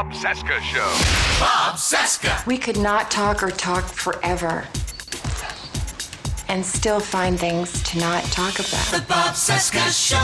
Bob Cesca Show. Bob Cesca. We could not talk or talk forever and still find things to not talk about. The Bob Cesca Show.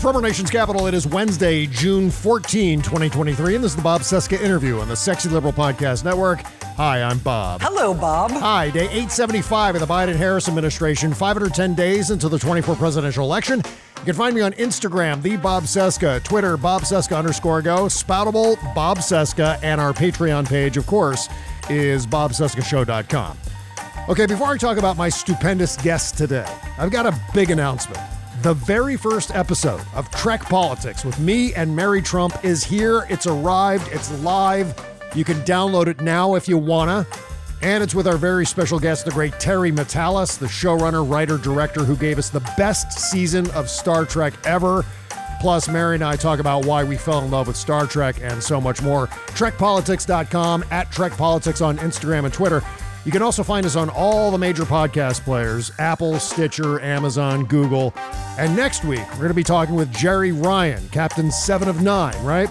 From our nation's capital, it is Wednesday, June 14, 2023, and this is the Bob Cesca interview on the Sexy Liberal Podcast Network. Hi, I'm Bob. Hello, Bob. Hi, day 875 of the Biden Harris administration, 510 days until the 24 presidential election. You can find me on Instagram, the Bob Cesca, Twitter, Bob Cesca underscore go, Spoutable, Bob Cesca, and our Patreon page, of course, is bobcescashow.com. Okay, before I talk about my stupendous guest today, I've got a big announcement. The very first episode of Trek Politics with me and Mary Trump is here. It's arrived, it's live. You can download it now if you wanna. And it's with our very special guest, the great Terry Matalas, the showrunner, writer, director who gave us the best season of Star Trek ever. Plus, Mary and I talk about why we fell in love with Star Trek and so much more. TrekPolitics.com, at TrekPolitics on Instagram and Twitter. You can also find us on all the major podcast players Apple, Stitcher, Amazon, Google. And next week, we're going to be talking with Jeri Ryan, Captain 7 of 9, right?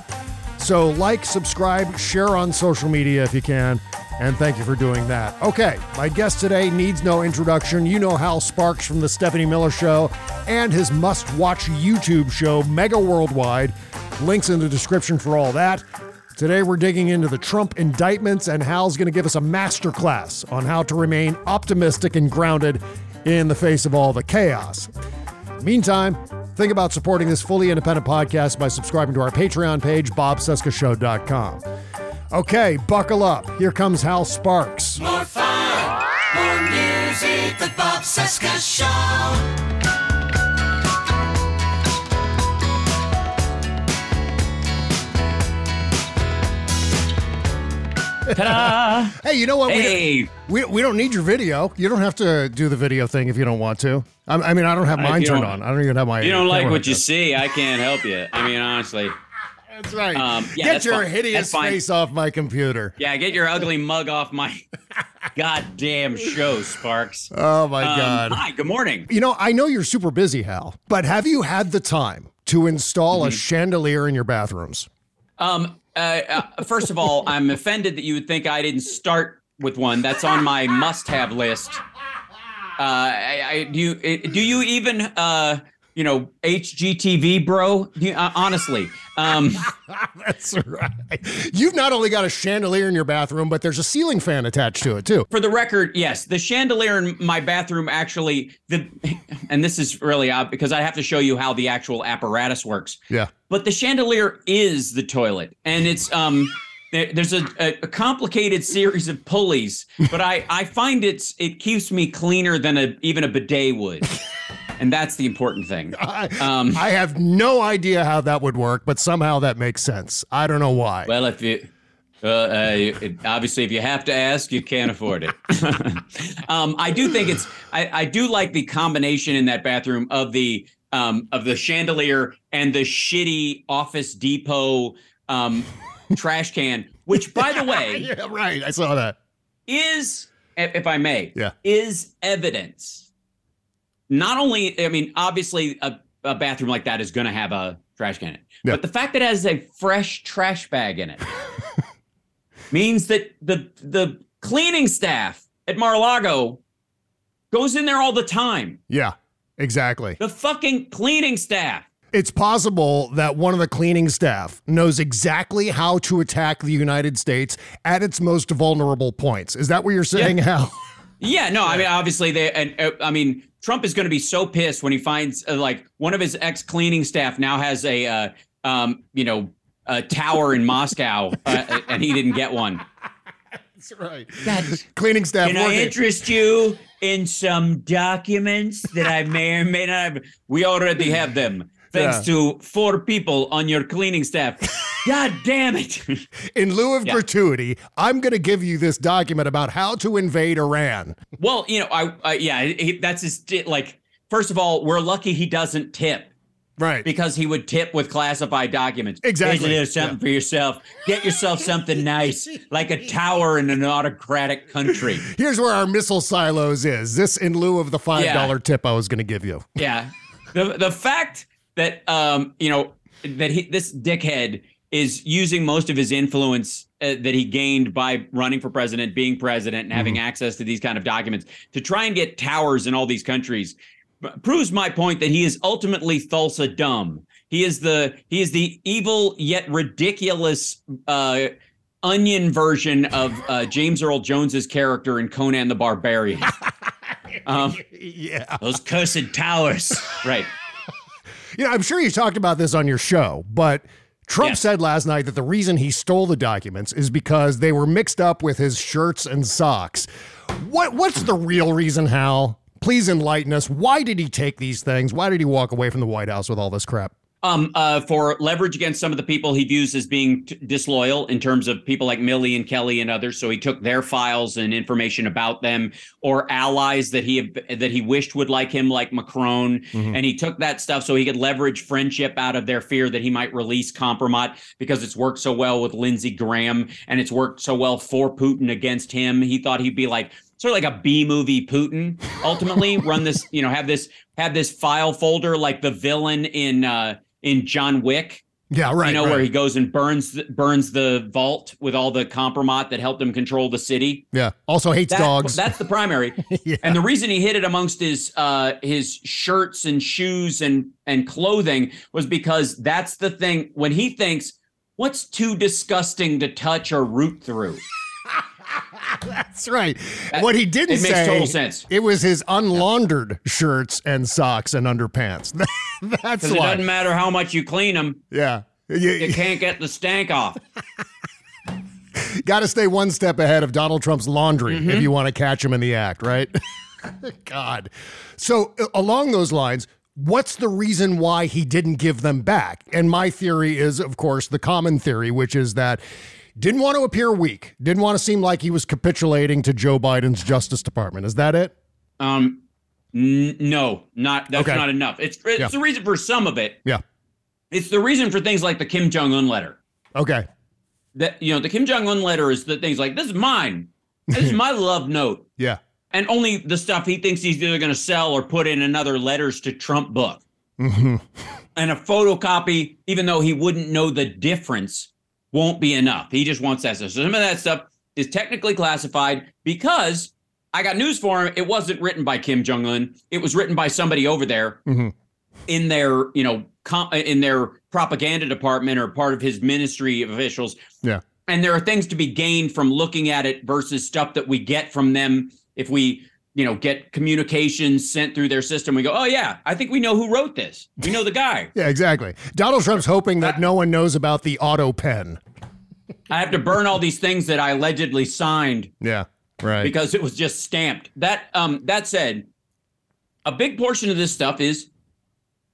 So, like, subscribe, share on social media if you can. And thank you for doing that. Okay, my guest today needs no introduction. You know Hal Sparks from The Stephanie Miller Show and his must watch YouTube show, Mega Worldwide. Links in the description for all that. Today, we're digging into the Trump indictments, and Hal's going to give us a masterclass on how to remain optimistic and grounded in the face of all the chaos. Meantime, think about supporting this fully independent podcast by subscribing to our Patreon page, bobcescashow.com. Okay, buckle up. Here comes Hal Sparks. More fun. More music. The Bob Cesca Show. Ta-da! Hey, you know what? Hey. We, don't, we, we don't need your video. You don't have to do the video thing if you don't want to. I, I mean, I don't have mine turned on. I don't even have my. If you don't like what you see, I can't help you. I mean, honestly. That's right. Um, yeah, Get that's your fine. hideous face off my computer. Yeah, get your ugly mug off my goddamn show, Sparks. Oh my Um, God. Hi, good morning. You know, I know you're super busy, Hal, but have you had the time to install Mm-hmm. a chandelier in your bathrooms? Um, uh, uh, first of all, I'm offended that you would think I didn't start with one. That's on my must-have list. Uh, I, I, do you do you even uh, you know HGTV, bro? Uh, honestly, um, That's right. You've not only got a chandelier in your bathroom, but there's a ceiling fan attached to it too. For the record, yes, the chandelier in my bathroom actually the and this is really odd because I have to show you how the actual apparatus works. Yeah. But the chandelier is the toilet and it's um there's a, a a complicated series of pulleys, but I I find it's it keeps me cleaner than a even a bidet would. And that's the important thing. Um, I have no idea how that would work, but somehow that makes sense. I don't know why. Well, if you, uh, uh, it, obviously, if you have to ask, you can't afford it. um, I do think it's, I, I do like the combination in that bathroom of the, um, of the chandelier and the shitty Office Depot um, trash can, which, by the way, yeah, right. I saw that. is, if if I may, Yeah. is evidence. Not only, I mean, obviously, a, a bathroom like that is going to have a trash can in it, Yeah. but the fact that it has a fresh trash bag in it means that the the cleaning staff at Mar-a-Lago goes in there all the time. Yeah, exactly. The fucking cleaning staff. It's possible that one of the cleaning staff knows exactly how to attack the United States at its most vulnerable points. Is that what you're saying, Yeah. Hal? Yeah, no, I mean obviously they and uh, I mean Trump is going to be so pissed when he finds uh, like one of his ex cleaning staff now has a uh, um you know a tower in Moscow uh, and he didn't get one. That's right. That's, Cleaning staff Can I working. interest you in some documents that I may or may not have? We already have them. Thanks to four people on your cleaning staff. God damn it. In lieu of Yeah. gratuity, I'm going to give you this document about how to invade Iran. well, you know, I, I yeah, he, that's his like. First of all, we're lucky he doesn't tip Right. because he would tip with classified documents. Exactly. Here's something Yeah. for yourself. Get yourself something nice, like a tower in an autocratic country. Here's where our missile silos is. This in lieu of the $5 Yeah. tip I was going to give you. Yeah. The the fact that um you know that he this dickhead is using most of his influence uh, that he gained by running for president, being president, and having access to these kind of documents to try and get towers in all these countries proves my point that he is ultimately Thulsa dumb. He is the he is the evil yet ridiculous uh onion version of uh, James Earl Jones's character in Conan the Barbarian. Um, Yeah. those cursed towers. Right. You know, I'm sure you talked about this on your show, but Trump Yes. said last night that the reason he stole the documents is because they were mixed up with his shirts and socks. What what's the real reason, Hal? Please enlighten us. Why did he take these things? Why did he walk away from the White House with all this crap? Um, uh, for leverage against some of the people he views as being t- disloyal in terms of people like Milley and Kelly and others. So he took their files and information about them, or allies that he that he wished would like him, like Macron, and he took that stuff so he could leverage friendship out of their fear that he might release Compromat because it's worked so well with Lindsey Graham and it's worked so well for Putin against him. He thought he'd be like sort of like a B movie Putin. Ultimately, run this, you know, have this have this file folder like the villain in uh in John Wick. Yeah, right. you know right. where he goes and burns the, burns the vault with all the compromat that helped him control the city. yeah. Also hates That- dogs. That's the primary. Yeah. And the reason he hid it amongst his uh his shirts and shoes and and clothing was because that's the thing when he thinks what's too disgusting to touch or root through. That's right. what he didn't it makes say, total sense. It was his unlaundered shirts and socks and underpants. That's Because it why. doesn't matter how much you clean them, yeah. you You, can't get the stank off. got to stay one step ahead of Donald Trump's laundry Mm-hmm. if you want to catch him in the act, right? God. So, along those lines, what's the reason why he didn't give them back? And my theory is, of course, the common theory, which is that didn't want to appear weak, didn't want to seem like he was capitulating to Joe Biden's Justice Department. Is that it? Um, n- no, not that's Okay. not enough. It's it's Yeah. the reason for some of it. Yeah. It's the reason for things like the Kim Jong Un letter. Okay. That you know, the Kim Jong Un letter is the things like this is mine. This is my love note, Yeah. and only the stuff he thinks he's either going to sell or put in another letters to Trump book. hmm And a photocopy, even though he wouldn't know the difference, won't be enough. He just wants that stuff. So some of that stuff is technically classified because I got news for him. It wasn't written by Kim Jong Un. It was written by somebody over there Mhm. in their, you know, com- in their propaganda department or part of his ministry of officials. Yeah. And there are things to be gained from looking at it versus stuff that we get from them if we, you know, get communications sent through their system. We go, oh yeah, I think we know who wrote this. We know the guy. Yeah, exactly. Donald Trump's hoping that no one knows about the auto pen. I have to burn all these things that I allegedly signed Yeah. Right. because it was just stamped. That um that said, a big portion of this stuff is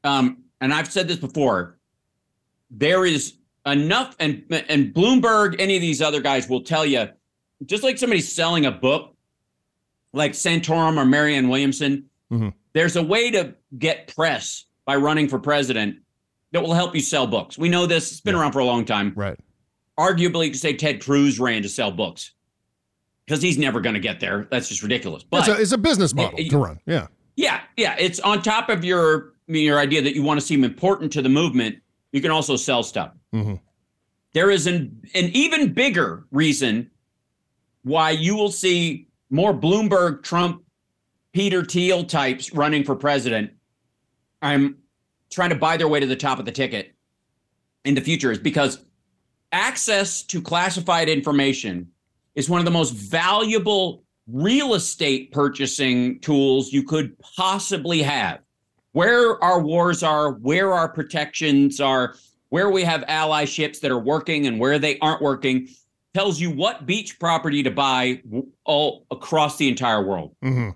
um and I've said this before, there is enough and and Bloomberg, any of these other guys will tell you, just like somebody's selling a book, like Santorum or Marianne Williamson, Mhm. there's a way to get press by running for president that will help you sell books. We know this, it's been around for a long time right. arguably you could say Ted Cruz ran to sell books because he's never going to get there. That's just ridiculous. But it's, a, it's a business model y- to run. Yeah. yeah, yeah, it's on top of your your idea that you want to seem important to the movement. You can also sell stuff. Mhm. there is an, an even bigger reason why you will see more Bloomberg, Trump, Peter Thiel types running for president. I'm trying to buy their way to the top of the ticket in the future is because access to classified information is one of the most valuable real estate purchasing tools you could possibly have. Where our wars are, where our protections are, where we have allyships that are working and where they aren't working tells you what beach property to buy all across the entire world. Mm-hmm.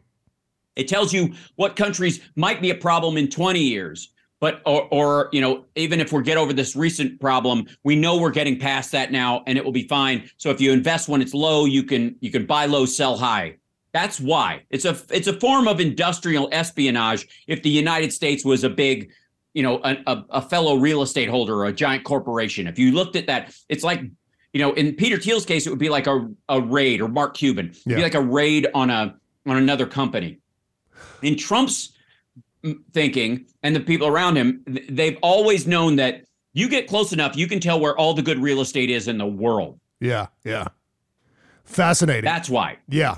It tells you what countries might be a problem in 20 years, but or, or you know even if we get over this recent problem we know we're getting past that now and it will be fine so if you invest when it's low you can you can buy low sell high that's why it's a it's a form of industrial espionage if the united states was a big you know a, a, a fellow real estate holder or a giant corporation if you looked at that it's like you know in peter thiel's case it would be like a, a raid or mark cuban it'd Yeah. be like a raid on a on another company in trump's mm, thinking and the people around him they've always known that you get close enough you can tell where all the good real estate is in the world Yeah, yeah. Fascinating. that's why yeah.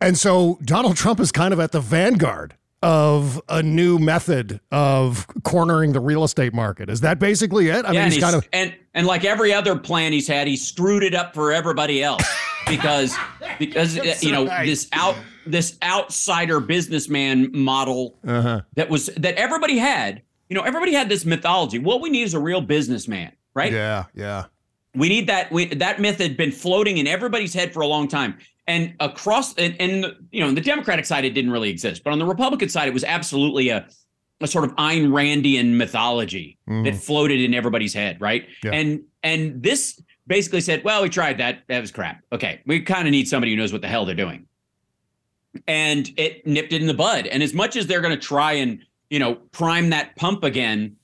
And so Donald Trump is kind of at the vanguard of a new method of cornering the real estate market. Is that basically it? I yeah, mean, and, he's kind of and and like every other plan he's had he screwed it up for everybody else because because you know right. this out this outsider businessman model uh-huh. that was that everybody had you know everybody had this mythology what we need is a real businessman right Yeah, yeah. we need that we, that myth had been floating in everybody's head for a long time and across and, and you know on the democratic side it didn't really exist but on the republican side it was absolutely a a sort of Ayn Randian mythology mm-hmm. that floated in everybody's head, right? Yeah. And and this basically said, well, we tried that. That was crap. Okay. We kind of need somebody who knows what the hell they're doing. And it nipped it in the bud. And as much as they're going to try and, you know, prime that pump again,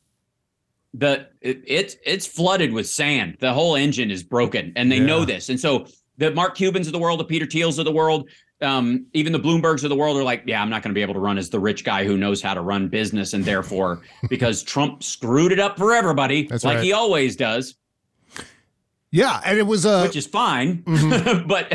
the it, it's it's flooded with sand. The whole engine is broken, and they know this. And so the Mark Cubans of the world, the Peter Thiels of the world, um, even the Bloombergs of the world are like, yeah, I'm not going to be able to run as the rich guy who knows how to run business, and therefore, because Trump screwed it up for everybody, That's like right. he always does, Yeah, and it was uh which is fine. Mm-hmm. but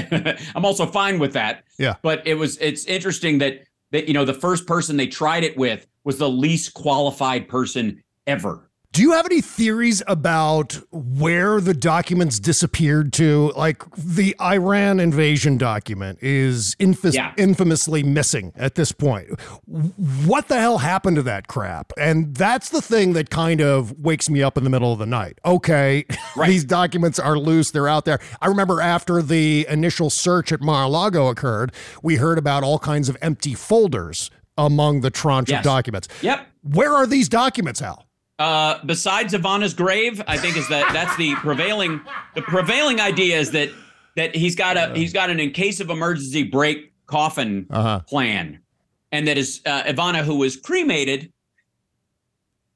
I'm also fine with that. Yeah. But it was it's interesting that that you know the first person they tried it with was the least qualified person ever. Do you have any theories about where the documents disappeared to? Like the Iran invasion document is infus- Yeah. infamously missing at this point. What the hell happened to that crap? And that's the thing that kind of wakes me up in the middle of the night. Okay, Right. these documents are loose, they're out there. I remember after the initial search at Mar-a-Lago occurred, we heard about all kinds of empty folders among the tranche Yes. of documents. Yep. Where are these documents, Hal? Uh, besides Ivana's grave, I think is that that's the prevailing the prevailing idea is that that he's got a he's got an in case of emergency break coffin Uh-huh. plan, and that is uh, Ivana who was cremated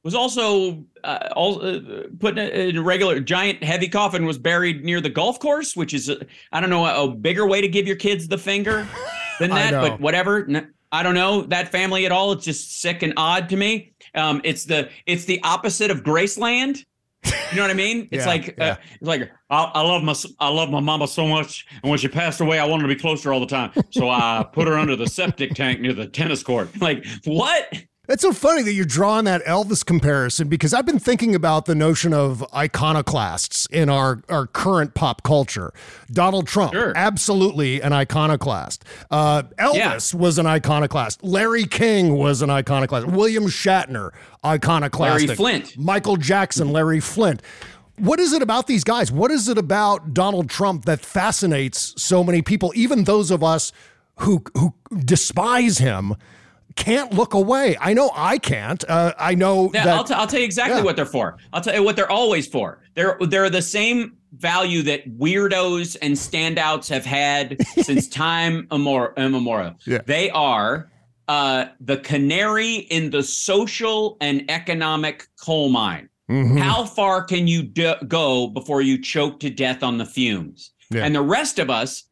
was also uh, all uh, put in a, in a regular giant heavy coffin was buried near the golf course, which is uh, I don't know a, a bigger way to give your kids the finger than that, but whatever. I don't know that family at all. It's just sick and odd to me. Um, it's the it's the opposite of Graceland. You know what I mean? It's Yeah, like yeah. uh, it's like I, I love my I love my mama so much, and when she passed away, I wanted to be closer all the time. So I put her under the septic tank near the tennis court. Like what? It's so funny that you're drawing that Elvis comparison because I've been thinking about the notion of iconoclasts in our, our current pop culture. Donald Trump, Sure. absolutely an iconoclast. Uh, Elvis was an iconoclast. Larry King was an iconoclast. William Shatner, iconoclast. Larry Flynt. Michael Jackson, Larry Flynt. What is it about these guys? What is it about Donald Trump that fascinates so many people, even those of us who who despise him? Can't look away. I know I can't. Uh, I know Yeah, that. I'll, t- I'll tell you exactly Yeah. what they're for. I'll tell you what they're always for. They're they're the same value that weirdos and standouts have had since time immemor- immemorial. Yeah. They are uh, the canary in the social and economic coal mine. Mhm. How far can you go before you choke to death on the fumes? Yeah. And the rest of us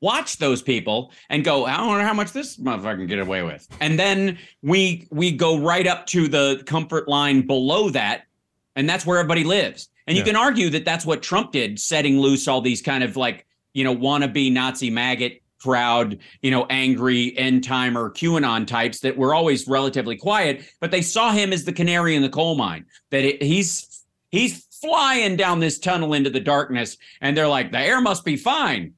watch those people and go, I don't know how much this motherfucker can get away with. And then we we go right up to the comfort line below that, and that's where everybody lives. And you Yeah. can argue that that's what Trump did, setting loose all these kind of like, you know, wannabe Nazi maggot crowd, you know, angry end timer QAnon types that were always relatively quiet, but they saw him as the canary in the coal mine. That it, he's he's flying down this tunnel into the darkness, and they're like, the air must be fine.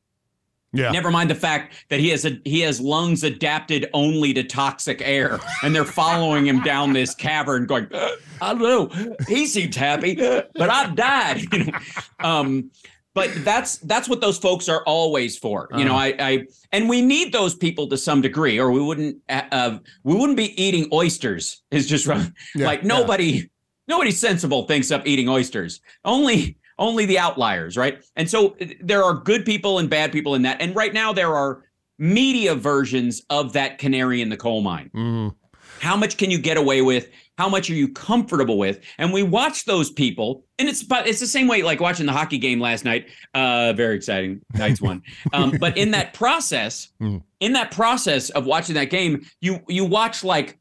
Yeah. Never mind the fact that he has a he has lungs adapted only to toxic air, and they're following him down this cavern, going, "Uh, I don't know. He seems happy, but I've died. You know, um, but that's that's what those folks are always for. You know, I, I and we need those people to some degree, or we wouldn't uh, uh, we wouldn't be eating oysters. Is just. Yeah, like yeah. nobody nobody sensible thinks of eating oysters. Only only the outliers, right? And so uh, there are good people and bad people in that. And right now there are media versions of that canary in the coal mine. Mhm. How much can you get away with? How much are you comfortable with? And we watch those people, and it's but it's the same way like watching the hockey game last night. Uh, very exciting, Knights won. Um, but in that process, Mhm. in that process of watching that game, you you watch like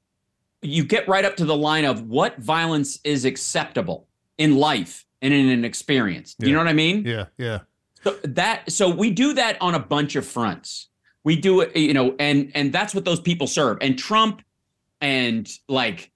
you get right up to the line of what violence is acceptable in life and in an experience. Do you know what I mean? Yeah. Yeah. So that so we do that on a bunch of fronts. We do it, you know, and and that's what those people serve. And Trump and like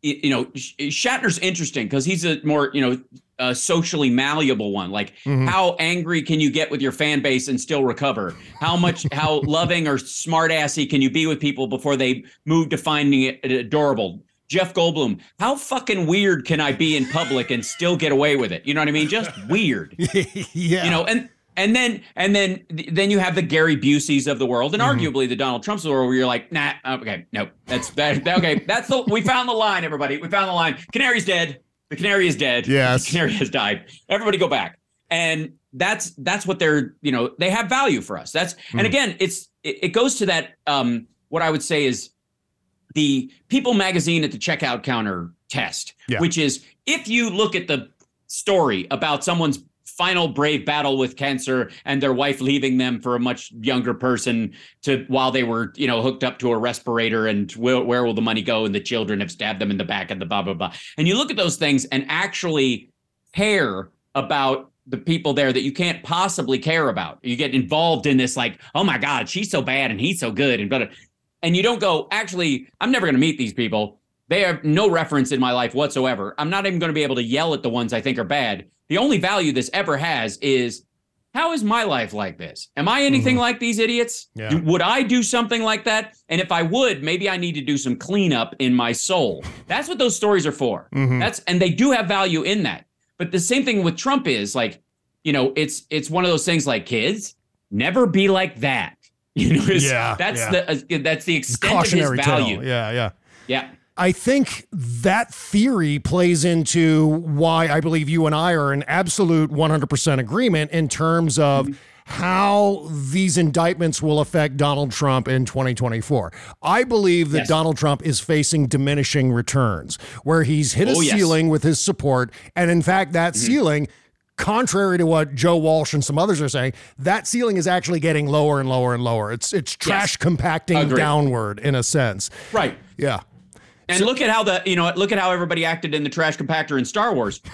you know, Shatner's interesting because he's a more, you know, uh, socially malleable one. Like, Mhm. how angry can you get with your fan base and still recover? How much, how loving or smartassy can you be with people before they move to finding it adorable? Jeff Goldblum, how fucking weird can I be in public and still get away with it? You know what I mean? Just weird yeah. you know and and then and then then you have the Gary Buseys of the world and Mm-hmm. arguably the Donald Trumps of the world where you're like nah okay no that's that okay that's the we found the line everybody we found the line canary's dead the canary is dead Yes. the canary has died everybody go back and that's that's what they're you know they have value for us that's and Mhm. again it's it, it goes to that um what I would say is the People magazine at the checkout counter test, Yeah. which is if you look at the story about someone's final brave battle with cancer and their wife leaving them for a much younger person to while they were you know hooked up to a respirator and where, where will the money go and the children have stabbed them in the back and the blah blah blah. And you look at those things and actually care about the people there that you can't possibly care about. You get involved in this like oh my god she's so bad and he's so good and but and you don't go actually i'm never going to meet these people. They have no reference in my life whatsoever. I'm not even going to be able to yell at the ones i think are bad. The only value this ever has is how is my life like this? Am i anything like these idiots? Yeah. Do- would i do something like that? And if i would maybe i need to do some cleanup in my soul. That's what those stories are for. Mhm. that's and they do have value in that. But the same thing with trump is like you know it's it's one of those things like kids never be like that you know it's- Yeah, that's yeah. the uh, that's the extent Cautionary of his value tale. Yeah. Yeah. yeah I think that theory plays into why I believe you and I are in absolute 100% agreement in terms of how these indictments will affect Donald Trump in 2024. I believe that Yes. Donald Trump is facing diminishing returns, where he's hit a Oh, yes. Mm-hmm. ceiling with his support. And in fact, that ceiling, contrary to what Joe Walsh and some others are saying, that ceiling is actually getting lower and lower and lower. It's it's trash compacting Agreed. downward in a sense. right Yeah. And look at how the you know look at how everybody acted in the trash compactor in Star Wars.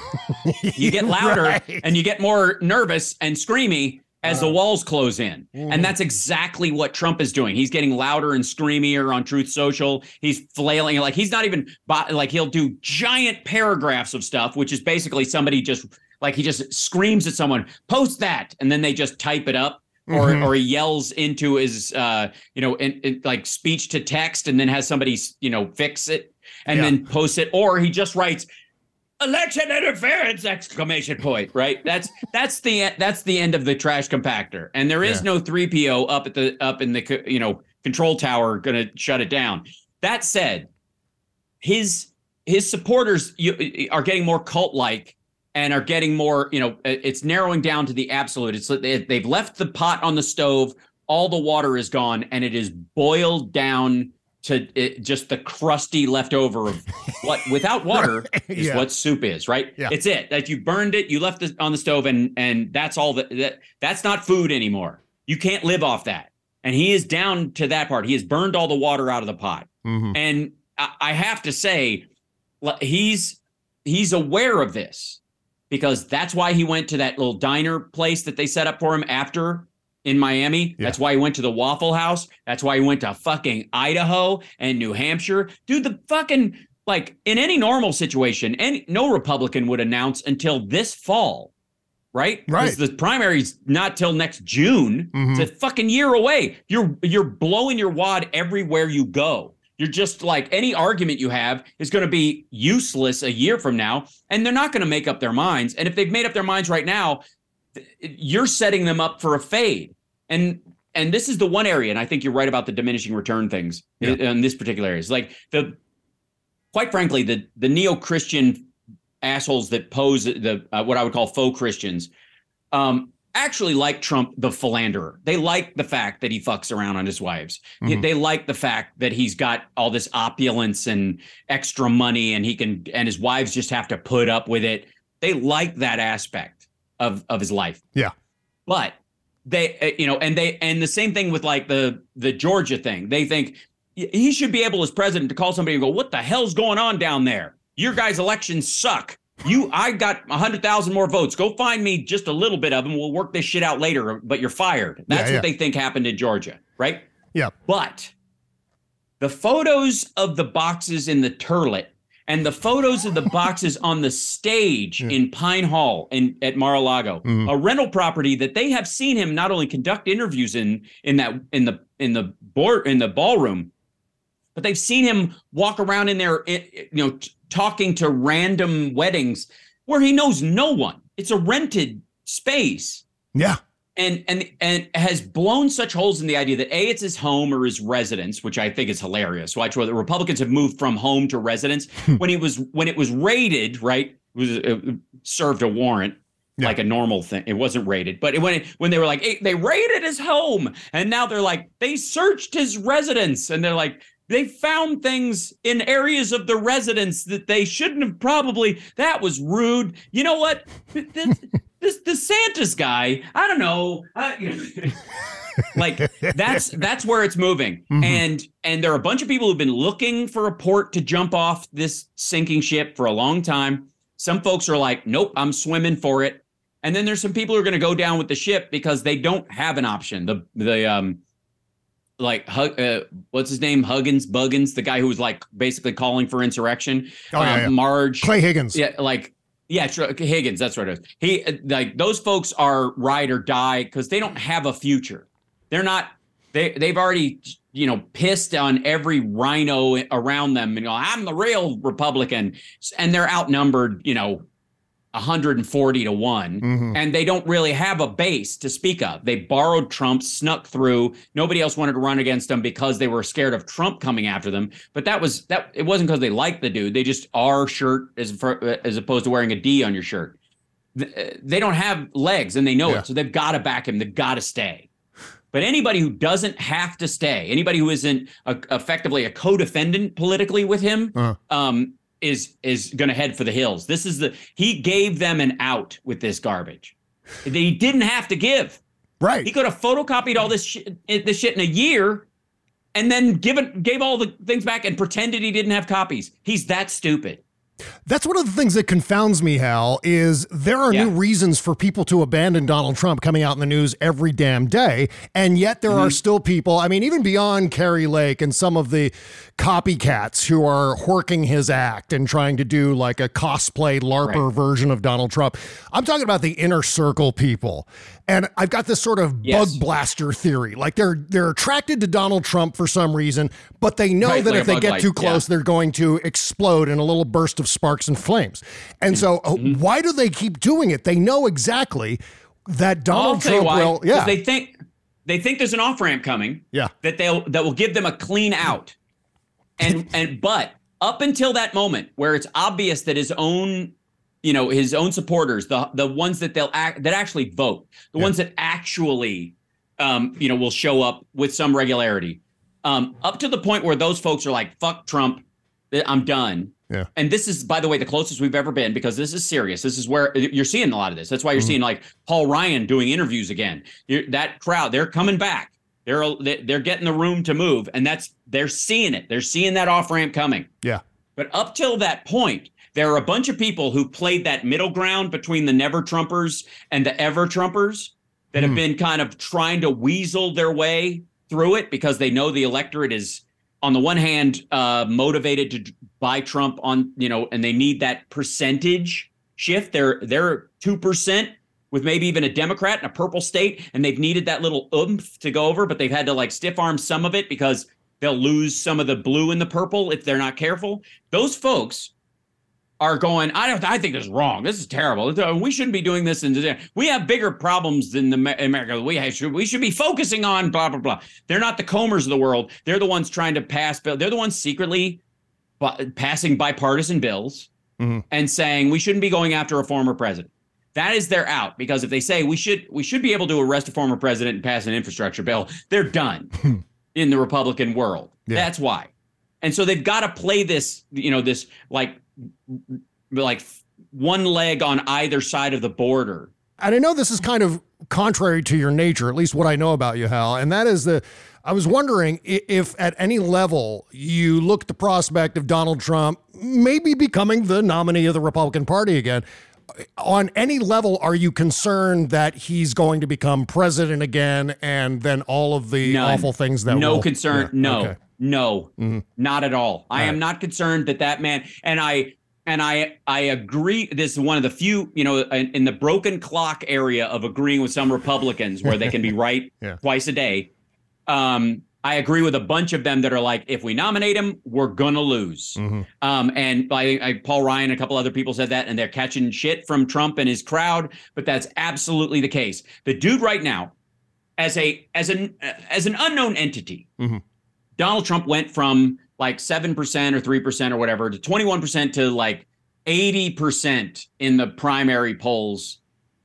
You get louder Right. and you get more nervous and screamy as the uh. walls close in. And mm-hmm. that's exactly what Trump is doing. He's getting louder and screamier on Truth Social. He's flailing like he's not even like he'll do giant paragraphs of stuff which is basically somebody just like he just screams at someone, "Post that." And then they just type it up. Or, Mhm. or he yells into his uh you know in, in, like speech to text and then has somebody you know fix it and Yeah. then post it or he just writes election interference exclamation point right that's that's the that's the end of the trash compactor and there is Yeah. no 3po up at the up in the you know control tower gonna shut it down that said his his supporters you, are getting more cult like and are getting more you know it's narrowing down to the absolute. It's they- they've left the pot on the stove all the water is gone and it is boiled down to it, just the crusty leftover of what without water is Yeah. what soup is right? Yeah. it's it. That you burned it you left it on the stove and and that's all that, that that's not food anymore. You can't live off that. And he is down to that part. He has burned all the water out of the pot. Mhm. and I, I have to say he's he's aware of this because that's why he went to that little diner place that they set up for him after in Miami. Yeah. That's why he went to the Waffle House. That's why he went to fucking Idaho and New Hampshire. Dude, the fucking like in any normal situation, any no Republican would announce until this fall. Right? Right. The primary's not till next June. Mhm. It's a fucking year away. You're you're blowing your wad everywhere you go. You're just like any argument you have is going to be useless a year from now, and they're not going to make up their minds. And if they've made up their minds right now, you're setting them up for a fade. And and this is the one area, and I think you're right about the diminishing return things in, in this particular area. It's like the quite frankly, the the neo-Christian assholes that pose the uh, what I would call faux Christians um, actually like Trump the philanderer. They like the fact that he fucks around on his wives. Mhm. They like the fact that he's got all this opulence and extra money, and he can and his wives just have to put up with it. They like that aspect of of his life. Yeah. But they, uh, you know, and they and the same thing with like the the Georgia thing. They think he should be able as president to call somebody and go, "What the hell's going on down there? Your guys' elections suck." You, I got a hundred thousand more votes. Go find me just a little bit of them. We'll work this shit out later. But you're fired. That's yeah. what they think happened in Georgia, right? Yeah. But the photos of the boxes in the turlet and the photos of the boxes on the stage in Pine Hall in at Mar-a-Lago, Mhm. a rental property that they have seen him not only conduct interviews in in that in the in the board in the ballroom, but they've seen him walk around in there, i- i- you know, t- talking to random weddings where he knows no one. It's a rented space Yeah. and and and has blown such holes in the idea that a it's his home or his residence, which I think is hilarious. Watch where the Republicans have moved from home to residence. when he was when it was raided, right? It was uh, served a warrant. Yeah. Like a normal thing, it wasn't raided. But when it, when they were like, hey, they raided his home, and now they're like, they searched his residence, and they're like, they found things in areas of the residence that they shouldn't have probably. That was rude. You know what? This, this DeSantis guy, I don't know. You know, like that's that's where it's moving. Mhm. And and there are a bunch of people who've been looking for a port to jump off this sinking ship for a long time. Some folks are like, nope, I'm swimming for it. And then there's some people who are going to go down with the ship because they don't have an option. The the um like Hug, uh, what's his name Huggins Buggins, the guy who was like basically calling for insurrection. Oh, yeah, Um, yeah. Marge Clay Higgins. yeah, like yeah, Higgins. That's what it is. He uh, like those folks are ride or die because they don't have a future. They're not. They they've already you know pissed on every rhino around them and go, I'm the real Republican, and they're outnumbered. You know. 140 to 1 Mhm. and they don't really have a base to speak of. They borrowed Trump, snuck through. Nobody else wanted to run against them because they were scared of Trump coming after them. But that was that. It wasn't because they liked the dude. They just R shirt as for, as opposed to wearing a D on your shirt. Uh, They don't have legs and they know Yeah. it, so they've got to back him. They've got to stay. But anybody who doesn't have to stay, anybody who isn't a, effectively a co-defendant politically with him, Uh-huh. um, is is going to head for the hills. This is the he gave them an out with this garbage that he didn't have to give. Right. He could have photocopied all this shit, this shit in a year, and then given gave all the things back and pretended he didn't have copies. He's that stupid. That's one of the things that confounds me, Hal, is there are Yeah. new reasons for people to abandon Donald Trump coming out in the news every damn day. And yet there Mm-hmm. are still people, I mean, even beyond Kari Lake and some of the copycats who are horking his act and trying to do like a cosplay LARPer Right. version of Donald Trump. I'm talking about the inner circle people. And I've got this sort of Yes. bug blaster theory. Like they're they're attracted to Donald Trump for some reason, but they know Right, that like if they get light, too yeah. close, they're going to explode in a little burst of sparks and flames. And so, uh, Mm-hmm. why do they keep doing it? They know exactly that Donald Trump why. will. Yeah, they think they think there's an off ramp coming. yeah, that they'll that will give them a clean out. And and but up until that moment where it's obvious that his own you know his own supporters the the ones that they'll act that actually vote the Yeah. ones that actually um you know will show up with some regularity um up to the point where those folks are like fuck Trump I'm done Yeah. and this is by the way the closest we've ever been because this is serious this is where you're seeing a lot of this that's why you're Mhm. seeing like Paul Ryan doing interviews again you're, that crowd they're coming back they're they're getting the room to move and that's they're seeing it they're seeing that off ramp coming yeah. but up till that point There are a bunch of people who played that middle ground between the never Trumpers and the ever Trumpers that have been kind of trying to weasel their way through it because they know the electorate is on the one hand uh, motivated to buy Trump on you know and they need that percentage shift. They're they're two percent with maybe even a Democrat in a purple state, and they've needed that little oomph to go over, but they've had to like stiff arm some of it because they'll lose some of the blue and the purple if they're not careful. Those folks are going. I don't. I think this is wrong. This is terrible. We shouldn't be doing this. And we have bigger problems than the America. We should. We should be focusing on blah blah blah. They're not the Comers of the world. They're the ones trying to pass bill. They're the ones secretly passing bipartisan bills mm-hmm. and saying we shouldn't be going after a former president. That is their out because if they say we should we should be able to arrest a former president and pass an infrastructure bill, they're done in the Republican world. Yeah. That's why. And so they've got to play this, you know, this like like one leg on either side of the border. And I know this is kind of contrary to your nature, at least what I know about you, Hal, and that is the I was wondering if at any level you look the prospect of Donald Trump maybe becoming the nominee of the Republican Party again. On any level, are you concerned that he's going to become president again and then all of the None. awful things that No will, concern. Yeah, no. Okay. No, mm-hmm. not at all. all I right. am not concerned that that man and I and I I agree. This is one of the few, you know, in the broken clock area of agreeing with some Republicans where they can be right yeah. twice a day. Um, I agree with a bunch of them that are like, if we nominate him, we're gonna lose. Mm-hmm. Um, and I, I, Paul Ryan, and a couple other people said that, and they're catching shit from Trump and his crowd. But that's absolutely the case. The dude right now, as a as an as an unknown entity, mm-hmm. Donald Trump went from like 7% or 3% or whatever to 21% to like 80% in the primary polls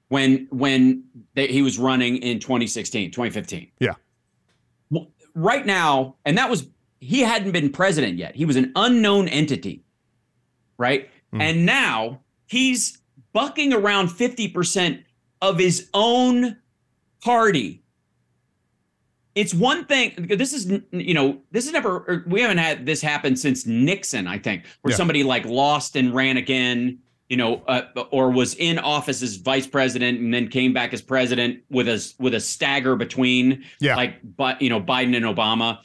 when when they, he was running in 2016 2015 yeah right now and that was he hadn't been president yet he was an unknown entity right mm. and now he's bucking around 50% of his own party it's one thing this is you know this is never we haven't had this happen since nixon i think where yeah. somebody like lost and ran again you know uh, or was in office as vice president and then came back as president with a with a stagger between yeah. like but you know biden and obama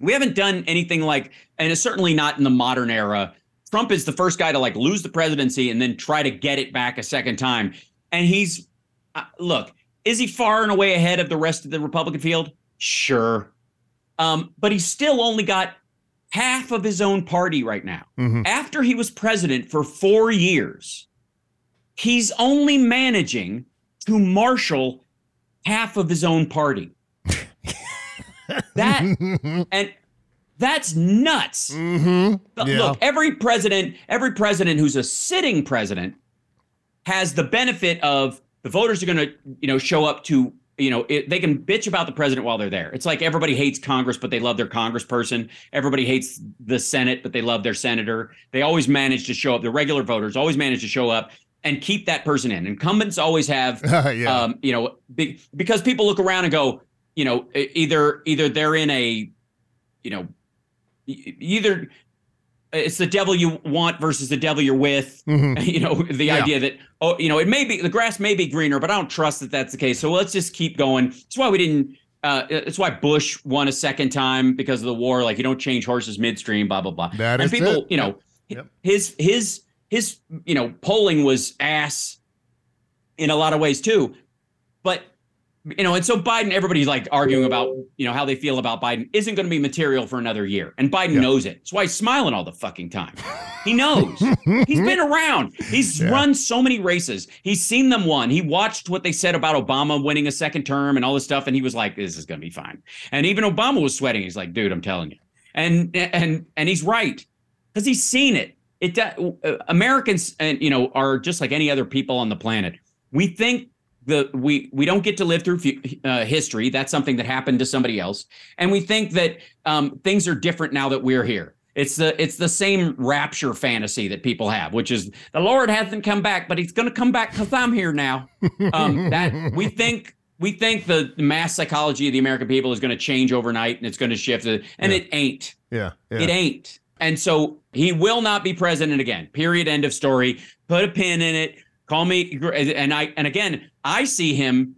we haven't done anything like and it's certainly not in the modern era trump is the first guy to like lose the presidency and then try to get it back a second time and he's uh, look is he far and away ahead of the rest of the Republican field? Sure. Um, but he's still only got half of his own party right now. Mm-hmm. After he was president for four years, he's only managing to marshal half of his own party. that and that's nuts. Mm-hmm. Yeah. Look, every president, every president who's a sitting president has the benefit of the voters are going to, you know, show up to, you know, it, they can bitch about the president while they're there. It's like everybody hates Congress, but they love their congressperson. Everybody hates the Senate, but they love their senator. They always manage to show up. The regular voters always manage to show up and keep that person in. Incumbents always have, yeah. um, you know, be, because people look around and go, you know, either either they're in a, you know, either it's the devil you want versus the devil you're with. Mm-hmm. You know, the yeah. idea that oh, you know, it may be the grass may be greener, but I don't trust that that's the case. So let's just keep going. That's why we didn't. Uh, it's why Bush won a second time because of the war. Like you don't change horses midstream, blah blah blah. That and people, it. you know, yep. his his his you know polling was ass in a lot of ways too, but you know, and so Biden, everybody's like arguing about, you know, how they feel about Biden isn't going to be material for another year. And Biden yeah. knows it. That's why he's smiling all the fucking time. He knows. he's been around. He's yeah. run so many races. He's seen them won. He watched what they said about Obama winning a second term and all this stuff. And he was like, this is going to be fine. And even Obama was sweating. He's like, dude, I'm telling you. And, and, and he's right because he's seen it. It, uh, Americans, and, you know, are just like any other people on the planet. We think the we we don't get to live through uh, history. That's something that happened to somebody else, and we think that um, things are different now that we're here. It's the it's the same rapture fantasy that people have, which is the Lord hasn't come back, but He's going to come back because I'm here now. Um, that we think we think the mass psychology of the American people is going to change overnight and it's going to shift, and yeah. it ain't. Yeah, yeah, it ain't. and so he will not be president again. Period. End of story. Put a pin in it. Call me. And I and again, I see him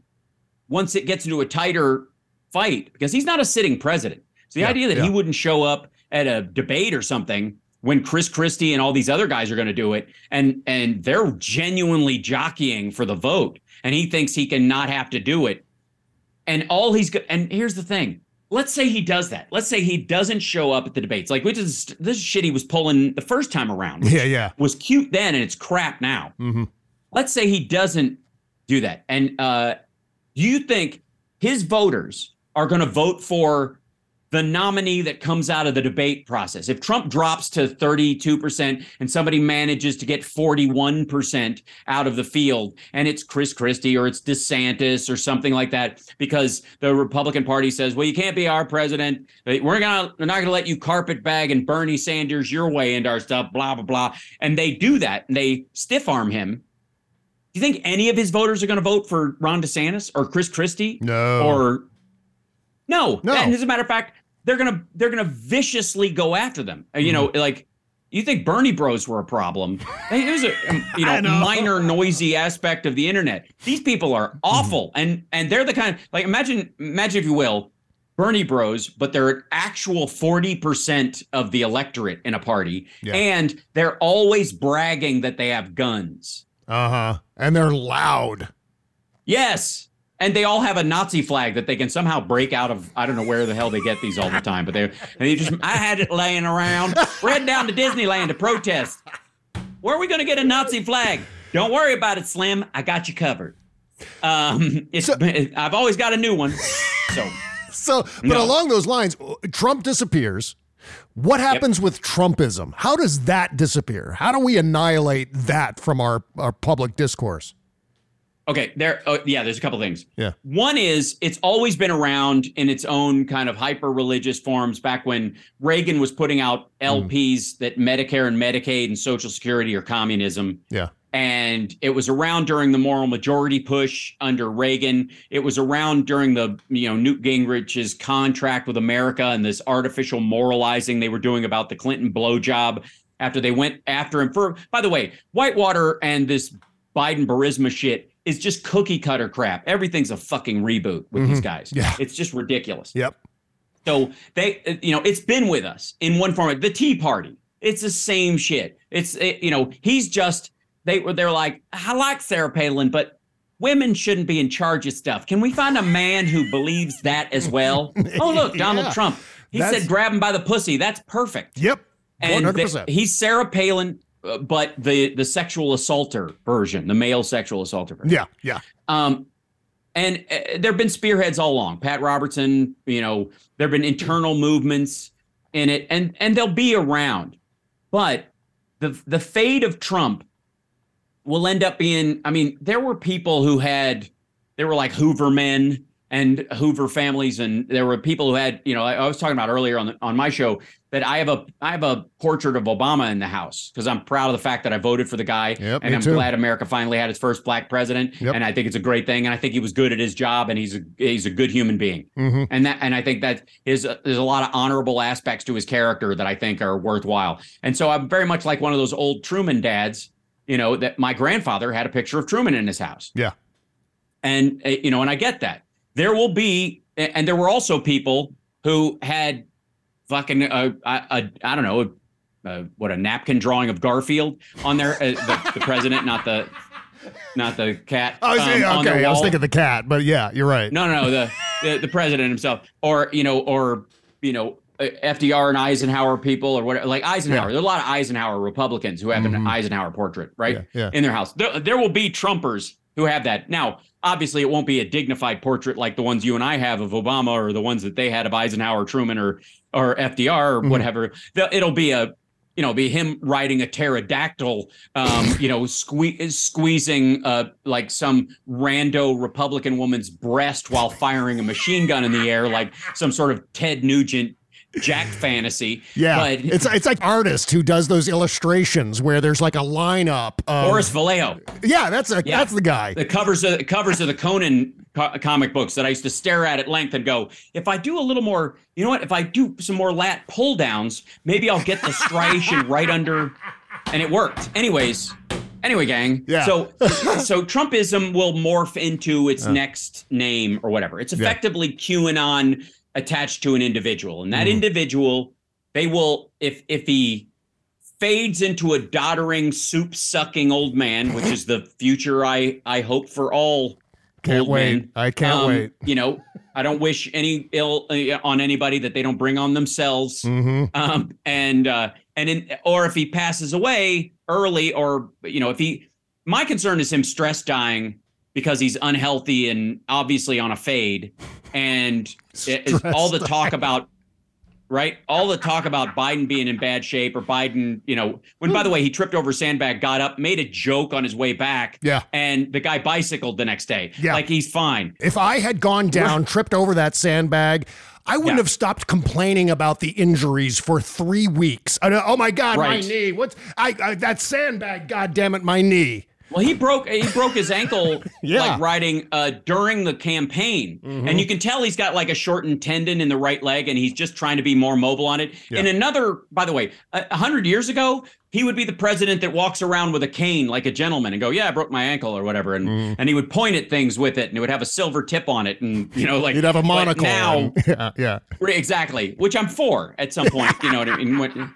once it gets into a tighter fight because he's not a sitting president. So the Yeah, idea that he wouldn't show up at a debate or something when Chris Christie and all these other guys are going to do it, and and they're genuinely jockeying for the vote, and he thinks he can not have to do it, and all he's go- and here's the thing. Let's say he does that. Let's say he doesn't show up at the debates. Like which is this shit he was pulling the first time around. Yeah, yeah. Was cute then and it's crap now. Mm-hmm. Let's say he doesn't do that. And uh, do you think his voters are going to vote for the nominee that comes out of the debate process? If Trump drops to 32% and somebody manages to get 41% out of the field, and it's Chris Christie or it's DeSantis or something like that, because the Republican Party says, well, you can't be our president. We're gonna we're not gonna let you carpetbag and Bernie Sanders your way into our stuff, blah, blah, blah. And they do that and they stiff arm him. Do you think any of his voters are going to vote for Ron DeSantis or Chris Christie? No. Or no. No. And as a matter of fact, they're gonna they're gonna viciously go after them. Uh, You know, Mm-hmm. like you think Bernie Bros were a problem? It was a um, you know, know. minor noisy aspect of the internet. These people are Mm-hmm. awful, and and they're the kind of, like imagine imagine if you will. Bernie Bros, but they're an actual 40% of the electorate in a party. Yeah. And they're always bragging that they have guns. Uh huh. And they're loud. Yes. And they all have a Nazi flag that they can somehow break out of. I don't know where the hell they get these all the time, but they they just. I had it laying around. We're heading down to Disneyland to protest. Where are we going to get a Nazi flag? Don't worry about it, Slim. I got you covered. Um, it's. I've always got a new one. So So, but No. along those lines, Trump disappears. What happens with Trumpism? How does that disappear? How do we annihilate that from our, our public discourse? Okay, there. Oh, yeah, there's a couple things. Yeah. One is it's always been around in its own kind of hyper religious forms. Back when Reagan was putting out hmm. LPs that Medicare and Medicaid and Social Security are communism, Yeah. And it was around during the moral majority push under Reagan. It was around during the you know Newt Gingrich's contract with America and this artificial moralizing they were doing about the Clinton blowjob after they went after him for. By the way, Whitewater and this Biden Burisma shit is just cookie cutter crap. Everything's a fucking reboot with these mm-hmm. guys. Yeah. it's just ridiculous. Yep. So they, you know, it's been with us in one form. The Tea Party, it's the same shit. It's, it, you know, he's just they were they're like, I like Sarah Palin, but women shouldn't be in charge of stuff. Can we find a man who believes that as well? oh, look, Donald Yeah. Trump. He That's- said, grab him by the pussy. That's perfect. Yep. And 100%. the- he's Sarah Palin, uh, but the the sexual assaulter version, the male sexual assaulter version. yeah. Yeah. Um, and uh, there have been spearheads all along. Pat Robertson, you know, there have been internal movements in it, and and they'll be around. But the the fate of Trump will end up being. I mean, there were people who had, there were like Hoover men and Hoover families, and there were people who had, you know, I, I was talking about earlier on the, on my show that I have a I have a portrait of Obama in the house because I'm proud of the fact that I voted for the guy, Yep, and I'm too. glad America finally had its first black president, Yep. and I think it's a great thing, and I think he was good at his job, and he's a he's a good human being, Mhm. and that and I think that is there's a lot of honorable aspects to his character that I think are worthwhile, and so I'm very much like one of those old Truman dads, you know, that my grandfather had a picture of Truman in his house, Yeah. and uh, you know, and I get that there will be, and there were also people who had fucking uh, I, I, I don't know. Uh, what a napkin drawing of Garfield on there, uh, the, the president, not the, not the cat. I was, um, okay. I was thinking the cat, but yeah, you're right. No, no, no, the, the the president himself, or you know, or you know, FDR and Eisenhower people, or whatever. Like Eisenhower, Yeah. there are a lot of Eisenhower Republicans who have an Eisenhower portrait, right, Yeah, yeah. in their house. There, there will be Trumpers who have that. Now, obviously, it won't be a dignified portrait like the ones you and I have of Obama, or the ones that they had of Eisenhower, Truman, or or FDR, or whatever. It'll be a you know, be him riding a pterodactyl, um, you know, sque- squeezing uh, like some rando Republican woman's breast while firing a machine gun in the air, like some sort of Ted Nugent Jack fantasy. Yeah, but it's it's like artist who does those illustrations where there's like a lineup. Of, Boris Vallejo. Yeah, that's a Yeah. that's the guy. The covers of covers of the Conan co- comic books that I used to stare at at length and go, if I do a little more, you know what? If I do some more lat pull downs, maybe I'll get the striation right under, and it worked. Anyways, anyway, gang. Yeah. So so Trumpism will morph into its next name or whatever. It's effectively QAnon attached to an individual, and that individual, they will if if he fades into a doddering soup sucking old man which is the future i i hope for all Can't wait. men. I can't Um, wait. you know i don't wish any ill uh, on anybody that they don't bring on themselves hmm um and uh and in or if he passes away early or you know if he my concern is him stress dying because he's unhealthy and obviously on a fade and it's all the talk about right all the talk about biden being in bad shape or biden you know when by the way he tripped over sandbag got up made a joke on his way back Yeah. and the guy bicycled the next day Yeah. like he's fine If I had gone down, tripped over that sandbag, I wouldn't Yeah. have stopped complaining about the injuries for three weeks. I oh my god, Right. my knee! What's I, I that sandbag? God damn it, my knee! Well, he broke he broke his ankle Yeah. like riding uh, during the campaign, and you can tell he's got like a shortened tendon in the right leg, and he's just trying to be more mobile on it. In another, by the way, a hundred years ago, he would be the president that walks around with a cane like a gentleman and go, "Yeah, I broke my ankle" or whatever, and and he would point at things with it, and it would have a silver tip on it, and you know, like You'd have a monocle. now. and- yeah, yeah. Exactly, which I'm for at some point. You know what I mean?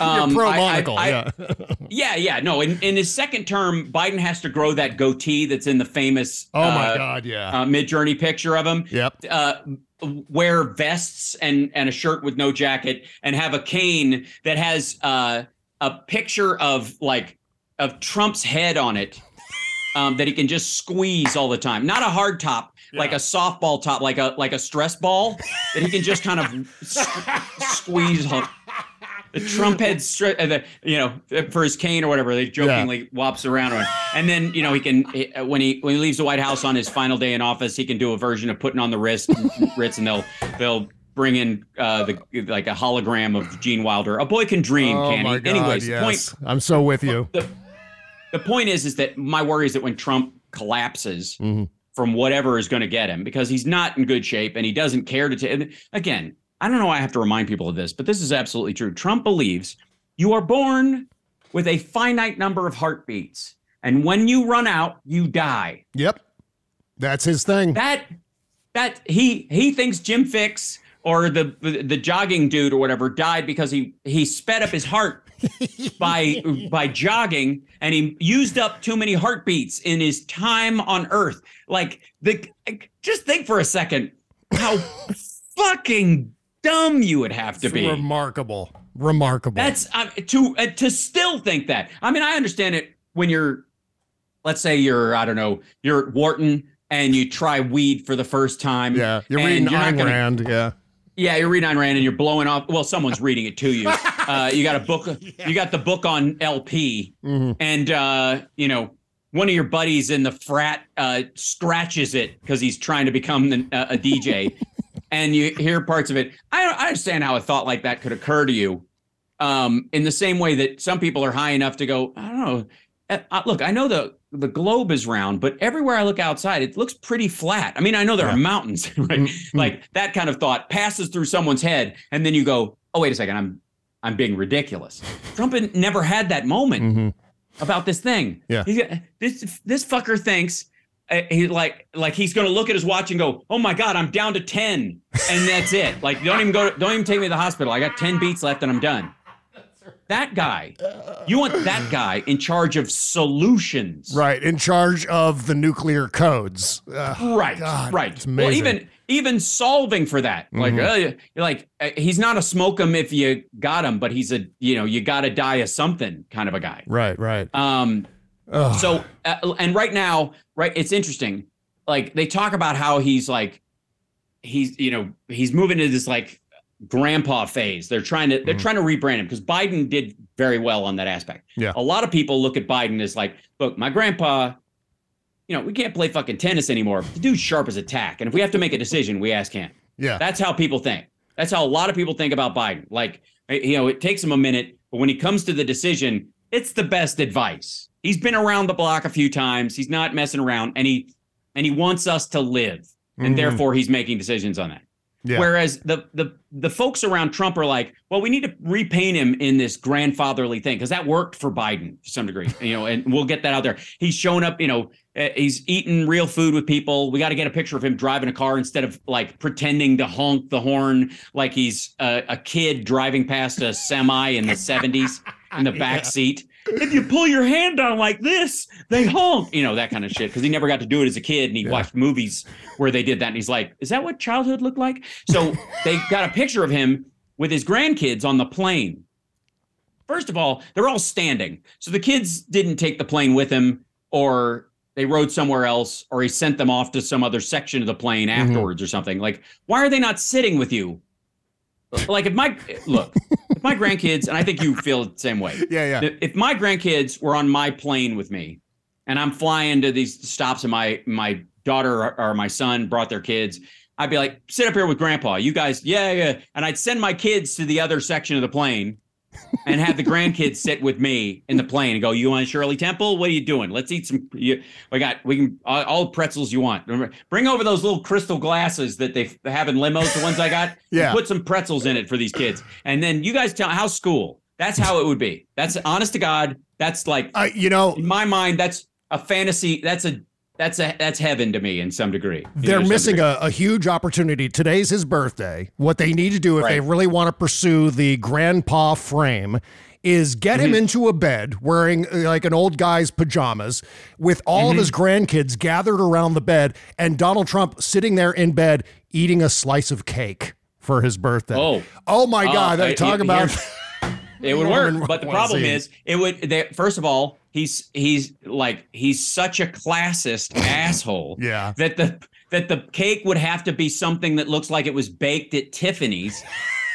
Um, pro monocle. Yeah. yeah, yeah. No, in, in his second term, Biden has to grow that goatee that's in the famous Oh my uh, god, yeah. uh, Midjourney picture of him. yep. Uh, wear vests and and a shirt with no jacket, and have a cane that has uh, a picture of like of Trump's head on it. Um, that he can just squeeze all the time. Not a hard top, like a softball top, like a like a stress ball that he can just kind of s- squeeze on. The Trump head, stri- uh, the, you know, for his cane or whatever, they jokingly wops around on. And then, you know, he can he- uh, when he when he leaves the White House on his final day in office, he can do a version of putting on the wrist, Ritz, and they'll they'll bring in uh, the like a hologram of Gene Wilder. A boy can dream, Oh can my god, Anyways, yes. point I'm so with you. the, the point is is that my worry is that when Trump collapses Mhm. from whatever is going to get him because he's not in good shape and he doesn't care to take again I don't know why I have to remind people of this but this is absolutely true Trump believes you are born with a finite number of heartbeats and when you run out you die Yep. That's his thing. that that he he thinks Jim Fixx or the the jogging dude or whatever died because he he sped up his heart by by jogging and he used up too many heartbeats in his time on earth like the just think for a second how fucking dumb you would have to be Remarkable. Remarkable. that's uh, to uh, to still think that. I mean, I understand it when you're, let's say you're, I don't know, you're at Wharton and you try weed for the first time. yeah. You're reading you're Ayn gonna- Rand. Yeah. Yeah, you're reading Ayn Rand and you're blowing off. Well, someone's reading it to you. Uh, you got a book. You got the book on LP, Mhm. and uh, you know one of your buddies in the frat uh, scratches it because he's trying to become the, uh, a DJ, and you hear parts of it. I, I understand how a thought like that could occur to you. Um, in the same way that some people are high enough to go, I don't know. Uh, uh, look, I know the the globe is round, but everywhere I look outside, it looks pretty flat. I mean, I know there Yeah. are mountains, right? Mm-hmm. Like that kind of thought passes through someone's head, and then you go, "Oh, wait a second, I'm I'm being ridiculous." Trump never had that moment Mhm. about this thing. Yeah. He's this this fucker thinks he like like he's going to look at his watch and go, "Oh my god, I'm down to 10." And that's it. Like don't even go don't even take me to the hospital. I got 10 beats left and I'm done. That guy. You want that guy in charge of solutions. Right. In charge of the nuclear codes. Ugh. Right, God, right. Well, even even solving for that, like, Mhm. uh, like uh, he's not a smoke him if you got him, but he's a you know you got to die of something kind of a guy. right. Right. Um, Ugh. so uh, and right now, right, it's interesting. Like they talk about how he's like he's you know he's moving into this like grandpa phase. They're trying to they're Mhm. trying to rebrand him because Biden did very well on that aspect. Yeah. a lot of people look at Biden as like, look, my grandpa. You know, we can't play fucking tennis anymore. The dude's sharp as a tack, and if we have to make a decision, we ask him. yeah. That's how people think. That's how a lot of people think about Biden. Like, you know, it takes him a minute, but when he comes to the decision, it's the best advice. He's been around the block a few times. He's not messing around, and he and he wants us to live, and Mhm. therefore he's making decisions on that. Yeah. Whereas the the the folks around Trump are like, well, we need to repaint him in this grandfatherly thing because that worked for Biden to some degree, you know, and we'll get that out there. He's shown up, you know, uh, he's eating real food with people. We got to get a picture of him driving a car instead of like pretending to honk the horn like he's a, a kid driving past a semi in the 70s in the back seat. If you pull your hand down like this, they honk, you know, that kind of shit. Because he never got to do it as a kid and he watched movies where they did that. And he's like, is that what childhood looked like? So they got a picture of him with his grandkids on the plane. First of all, they're all standing. So the kids didn't take the plane with him or they rode somewhere else or he sent them off to some other section of the plane mm-hmm. afterwards or something. Like, why are they not sitting with you? Like if my look, if my grandkids, and I think you feel the same way. Yeah, yeah. If my grandkids were on my plane with me and I'm flying to these stops and my my daughter or, my son brought their kids, I'd be like, sit up here with grandpa. You guys, yeah, yeah. And I'd send my kids to the other section of the plane and have the grandkids sit with me in the plane and go, "You want Shirley Temple? What are you doing? Let's eat some. You, we got we can all, all the pretzels you want. Remember, bring over those little crystal glasses that they have in limos, the ones I got. Yeah. put some pretzels in it for these kids, and then you guys tell how's school. That's how it would be. That's honest to God. That's like Uh, you know, in my mind. That's a fantasy. That's a that's a that's heaven to me in some degree. They're missing a, a huge opportunity. Today's his birthday. What they need to do if they really want to pursue the grandpa frame is get Mm-hmm. him into a bed wearing uh, like an old guy's pajamas with all of his Mm-hmm. grandkids gathered around the bed and Donald Trump sitting there in bed eating a slice of cake for his birthday. Oh. oh my God. Uh, they talk about. It would Norman work, but the problem is, it would. They, first of all, he's he's like he's such a classist asshole. Yeah. That the that the cake would have to be something that looks like it was baked at Tiffany's.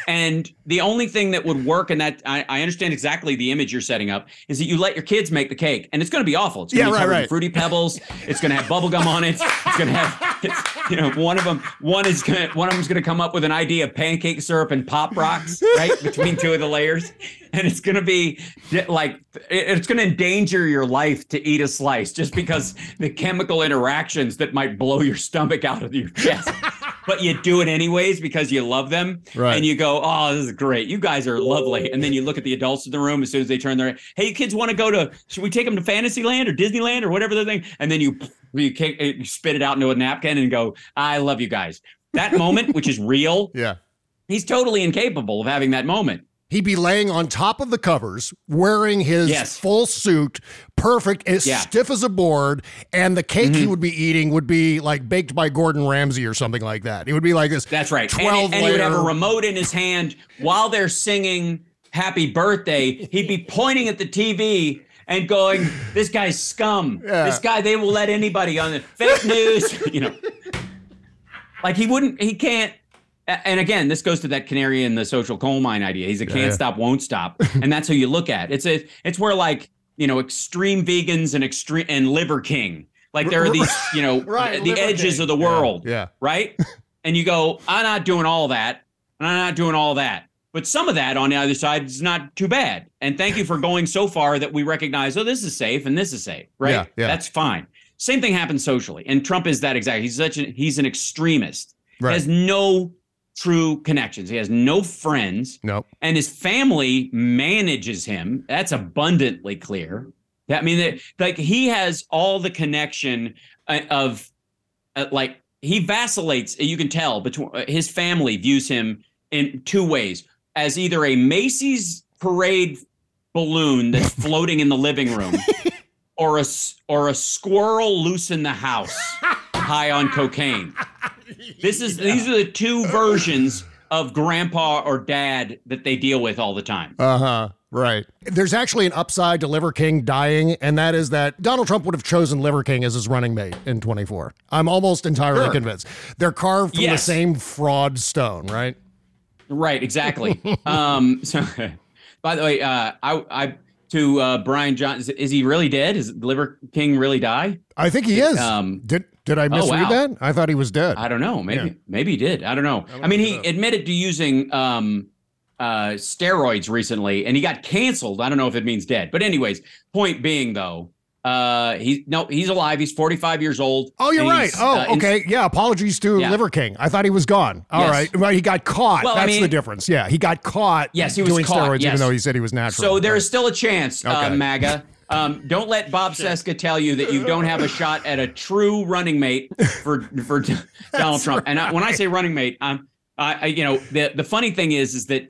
And the only thing that would work, and that I, I understand exactly the image you're setting up, is that you let your kids make the cake, and it's going to be awful. It's going Yeah, to be right, right. fruity pebbles. It's going to have bubble gum on it. It's going to have, it's, you know, one of them. One is going to one of them's going to come up with an idea of pancake syrup and pop rocks, right between two of the layers, and it's going to be like it's going to endanger your life to eat a slice just because the chemical interactions that might blow your stomach out of your chest. But you do it anyways because you love them, Right. and you go, "Oh, this is great! You guys are lovely." And then you look at the adults in the room as soon as they turn their, "Hey, you kids want to go to? Should we take them to Fantasyland or Disneyland or whatever the thing?" And then you you, kick, you spit it out into a napkin and go, "I love you guys." That moment, which is real, yeah. he's totally incapable of having that moment. He'd be laying on top of the covers, wearing his Yes. full suit, perfect, as Yeah. Mm-hmm. stiff as a board, and the cake he would be eating would be like baked by Gordon Ramsay or something like that. It would be like this. That's right. And, Twelve and he would have a remote in his hand while they're singing "Happy Birthday." He'd be pointing at the TV and going, "This guy's scum. Yeah. This guy. They will let anybody on the fake news." you know, like he wouldn't. He can't. And again, this goes to that canary in the social coal mine idea. He's a can't yeah. stop, won't stop, and that's who you look at. It's a. It's where like you know, extreme vegans and extreme and liver king. Like there are these, you know, Right, the edges King. of the world yeah. right? and you go, I'm not doing all that, and I'm not doing all that. But some of that on the other side is not too bad. And thank you for going so far that we recognize, oh, this is safe and this is safe, right? Yeah, yeah. That's fine. Same thing happens socially, and Trump is that exact. He's such an he's an extremist. Right. Has no true connections. He has no friends Nope. and his family manages him. That's abundantly clear. I mean, that- like he has all the connection uh, of, uh, like he vacillates. You can tell between uh, his family views him in two ways: as either a Macy's parade balloon that's floating in the living room, or a or a squirrel loose in the house, high on cocaine. This is these are the two versions of grandpa or dad that they deal with all the time. Uh huh. Right. There's actually an upside to Liver King dying, and that is that Donald Trump would have chosen Liver King as his running mate in 24. I'm almost entirely Sure. convinced. They're carved from the same fraud stone, right? Right, exactly. um, so, by the way, uh, I, I to uh, Brian John. Is, he really dead? Is Liver King really die? I think he is. Um, did did I oh, misread wow. that? I thought he was dead. I don't know. Maybe Yeah. maybe he did. I don't know. I I, mean, he admitted to using um, uh, steroids recently, and he got canceled. I don't know if it means dead, but anyways, point being though, uh, he no, he's alive. He's 45 years old. Oh, you're right. Oh, uh, in- okay. Yeah. Apologies to Yeah. Liver King. I thought he was gone. All Yes. right. Well, he got caught. Well, I That's the difference. Yeah, he got caught. Yes, he was doing caught, steroids, even though he said he was natural. So there Right. is still a chance, Okay. uh, MAGA. Um, don't let Bob Cesca tell you that you don't have a shot at a true running mate for for Donald Trump. And I, when I say running mate, I'm, I, I, you know, the the funny thing is, is that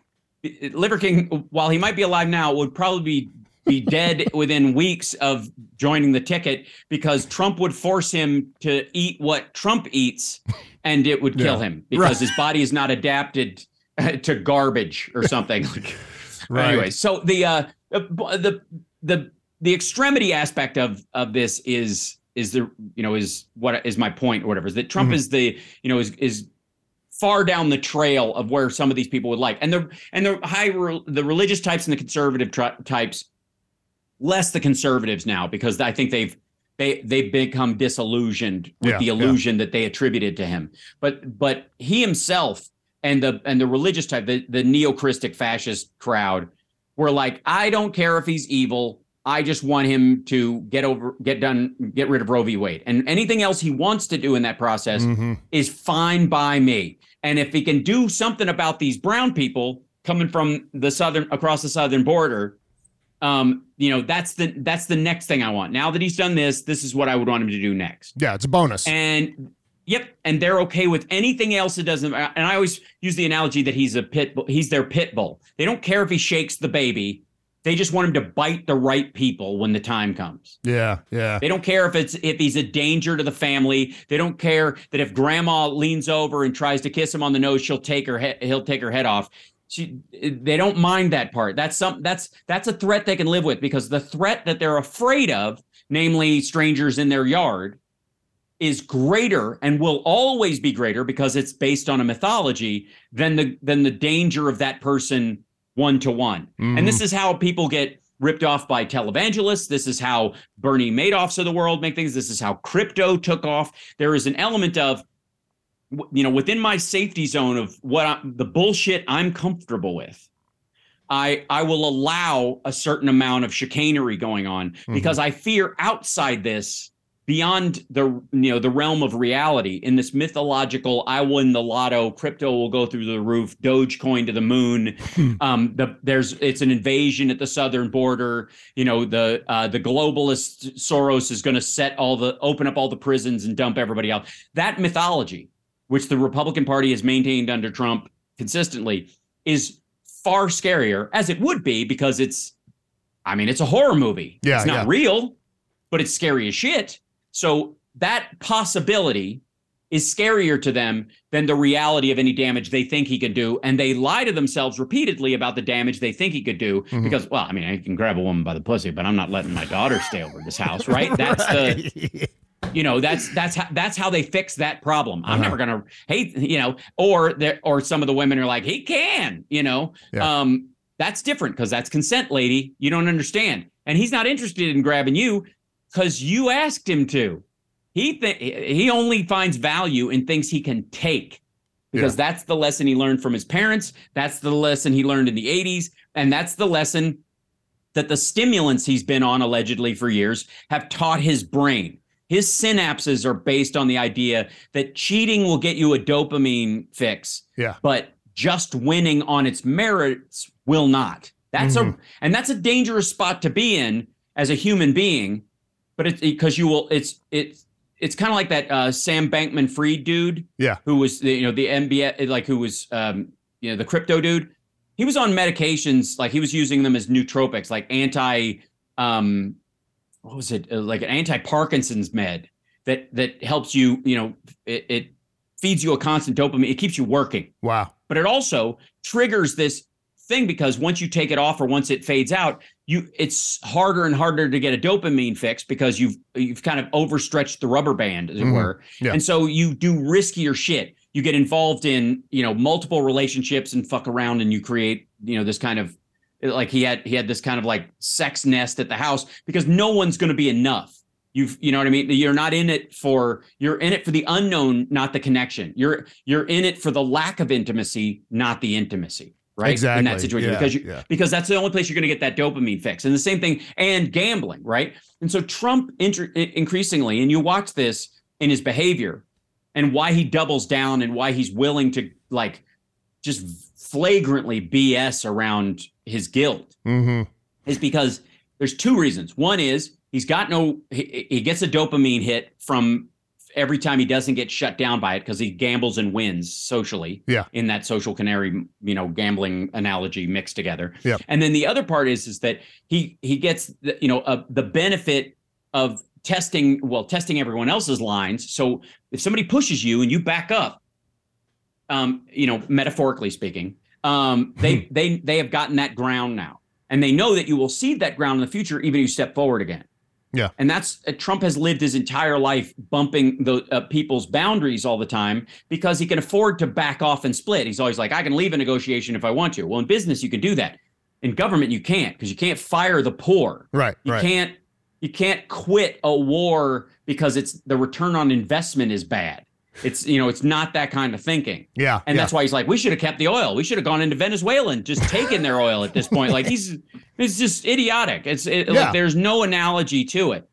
Liver King, while he might be alive now, would probably be be dead within weeks of joining the ticket because Trump would force him to eat what Trump eats, and it would kill Yeah. him because his body is not adapted uh, to garbage or something. Right. Anyway, so the uh the the the extremity aspect of of this is is the you know is what is my point or whatever is that Trump Mhm. is the you know is is far down the trail of where some of these people would like and the and the high the religious types and the conservative tri- types less the conservatives now because I think they've they they've become disillusioned with Yeah, the yeah. illusion that they attributed to him but but he himself and the and the religious type the the neo-christic fascist crowd were like I don't care if he's evil I just want him to get over get done get rid of Roe v Wade and anything else he wants to do in that process Mhm. is fine by me. And if he can do something about these brown people coming from the southern across the southern border, um, you know, that's the that's the next thing I want. Now that he's done this, this is what I would want him to do next. Yeah, it's a bonus. And yep, and they're okay with anything else that doesn't. And I always use the analogy that he's a pit bull. He's their pit bull. They don't care if he shakes the baby. They just want him to bite the right people when the time comes. yeah, yeah. They don't care if it's if he's a danger to the family. They don't care that if grandma leans over and tries to kiss him on the nose, she'll take her head. He'll take her head off. She, they don't mind that part. That's some. That's that's a threat they can live with because the threat that they're afraid of, namely strangers in their yard, is greater and will always be greater because it's based on a mythology than the than the danger of that person one to one. And this mm-hmm. is how people get ripped off by televangelists. This is how Bernie Madoffs of the world make things. This is how crypto took off. There is an element of, you know, within my safety zone of what I, the bullshit I'm comfortable with. I I will allow a certain amount of chicanery going on because I fear outside this beyond the you know the realm of reality in this mythological I win the lotto crypto will go through the roof dogecoin to the moon um the there's it's an invasion at the southern border you know the uh the globalist Soros is going to set all the open up all the prisons and dump everybody out that mythology which the Republican Party has maintained under Trump consistently is far scarier as it would be because it's I mean it's a horror movie Yeah, it's not yeah. real but it's scary as shit so that possibility is scarier to them than the reality of any damage they think he could do. And they lie to themselves repeatedly about the damage they think he could do Mm-hmm. because, well, I mean, I can grab a woman by the pussy, but I'm not letting my daughter stay over this house, right? That's the, you know, that's that's how that's how they fix that problem. I'm Uh-huh. never gonna hate, you know, or there or some of the women are like, he can, you know. Yeah. Um, that's different because that's consent, lady. You don't understand. And he's not interested in grabbing you because you asked him to. He th- he only finds value in things he can take because that's the lesson he learned from his parents. That's the lesson he learned in the 80s. And that's the lesson that the stimulants he's been on allegedly for years have taught his brain. His synapses are based on the idea that cheating will get you a dopamine fix, Yeah. but just winning on its merits will not. That's a and that's a dangerous spot to be in as a human being, but it's because you will it's it's it's kind of like that uh, Sam Bankman Fried dude Yeah. who was the, you know the NBA like who was um you know the crypto dude. He was on medications like he was using them as nootropics, like anti um what was it uh, like an anti Parkinson's med that that helps you you know it, it feeds you a constant dopamine. It keeps you working Wow. but it also triggers this thing because once you take it off or once it fades out you it's harder and harder to get a dopamine fix because you've you've kind of overstretched the rubber band as it Mhm. were Yeah. and so you do riskier shit you get involved in you know multiple relationships and fuck around and you create you know this kind of like he had he had this kind of like sex nest at the house because no one's going to be enough. You've you know what I mean? You're not in it for you're in it for the unknown, not the connection. You're you're in it for the lack of intimacy, not the intimacy. Right Exactly. in that situation Yeah, because you yeah. because that's the only place you're going to get that dopamine fix. And the same thing and gambling, right? And so Trump inter- increasingly, and you watch this in his behavior and why he doubles down and why he's willing to like just flagrantly BS around his guilt Mm-hmm. is because there's two reasons. One is he's got no he, he gets a dopamine hit from every time he doesn't get shut down by it because he gambles and wins socially Yeah. in that social canary you know gambling analogy mixed together Yep. and then the other part is is that he he gets the, you know uh, the benefit of testing well testing everyone else's lines so if somebody pushes you and you back up um you know metaphorically speaking um they they they have gotten that ground now and they know that you will cede that ground in the future even if you step forward again Yeah. and that's uh, Trump has lived his entire life bumping the uh, people's boundaries all the time because he can afford to back off and split. He's always like, I can leave a negotiation if I want to. Well, in business, you can do that. In government, you can't because you can't fire the poor. Right. You right. can't you can't quit a war because it's the return on investment is bad. It's you know it's not that kind of thinking. Yeah. And yeah. that's why he's like, we should have kept the oil. We should have gone into Venezuela and just taken their oil at this point. Like he's, it's just idiotic. It's it, Yeah. like there's no analogy to it.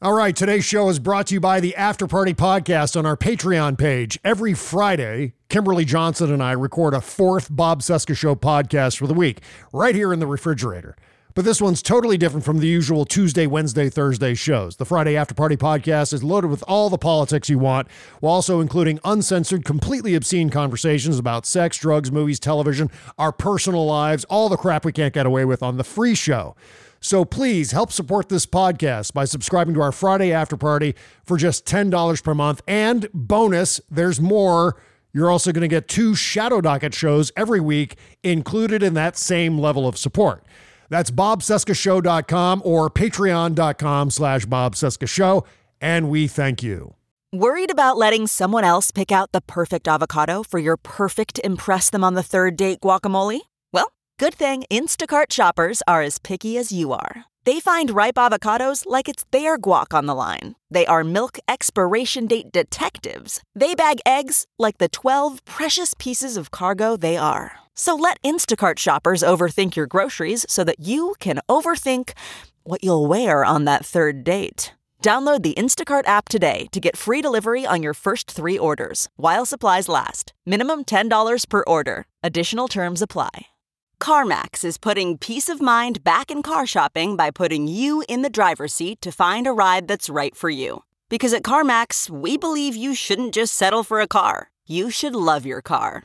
All right, today's show is brought to you by the After Party Podcast on our Patreon page. Every Friday, Kimberly Johnson and I record a fourth Bob Cesca Show podcast for the week, right here in the refrigerator. But this one's totally different from the usual Tuesday, Wednesday, Thursday shows. The Friday After Party podcast is loaded with all the politics you want, while also including uncensored, completely obscene conversations about sex, drugs, movies, television, our personal lives, all the crap we can't get away with on the free show. So please help support this podcast by subscribing to our Friday After Party for just $10 per month. And bonus, there's more. You're also going to get two Shadow Docket shows every week included in that same level of support. That's bobcescashow.com or patreon.com slash bobcescashow. And we thank you. Worried about letting someone else pick out the perfect avocado for your perfect Impress Them on the Third Date guacamole? Well, good thing Instacart shoppers are as picky as you are. They find ripe avocados like it's their guac on the line. They are milk expiration date detectives. They bag eggs like the 12 precious pieces of cargo they are. So let Instacart shoppers overthink your groceries so that you can overthink what you'll wear on that third date. Download the Instacart app today to get free delivery on your first three orders while supplies last. Minimum $10 per order. Additional terms apply. CarMax is putting peace of mind back in car shopping by putting you in the driver's seat to find a ride that's right for you. Because at CarMax, we believe you shouldn't just settle for a car, you should love your car.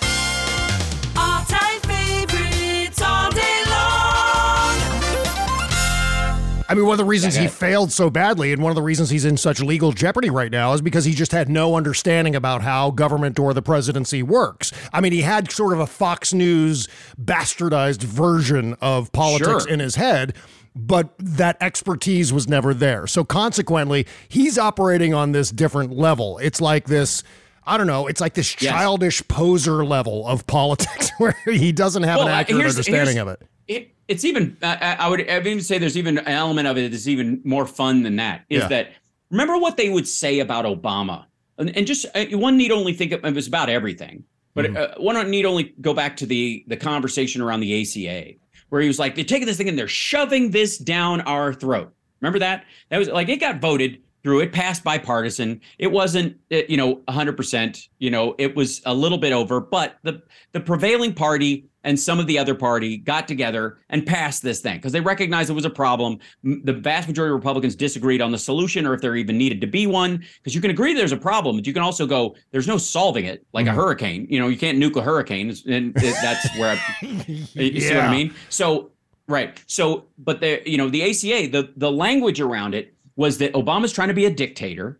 I mean, one of the reasons Yeah, he failed so badly and one of the reasons he's in such legal jeopardy right now is because he just had no understanding about how government or the presidency works. I mean, he had sort of a Fox News bastardized version of politics Sure. in his head. But that expertise was never there. So consequently, he's operating on this different level. It's like this, I don't know, it's like this Yes. childish poser level of politics where he doesn't have Well, an accurate understanding of it. It, it's even I I- would I would even say there's even an element of it that's even more fun than that. Is Yeah. that remember what they would say about Obama, and, and just uh, one need only think of it was about everything, but Mm-hmm. uh, one need only go back to the the conversation around the ACA where he was like they're taking this thing and they're shoving this down our throat. Remember that? That was like it got voted through. It passed bipartisan. It wasn't uh, you know 100. percent You know it was a little bit over, but the the prevailing party and some of the other party got together and passed this thing because they recognized it was a problem. The vast majority of Republicans disagreed on the solution or if there even needed to be one. Because you can agree there's a problem, but you can also go, there's no solving it, like a hurricane. You know, you can't nuke a hurricane, and that's where I, you see what I mean. So right, so but the you know the ACA, the the language around it was that Obama's trying to be a dictator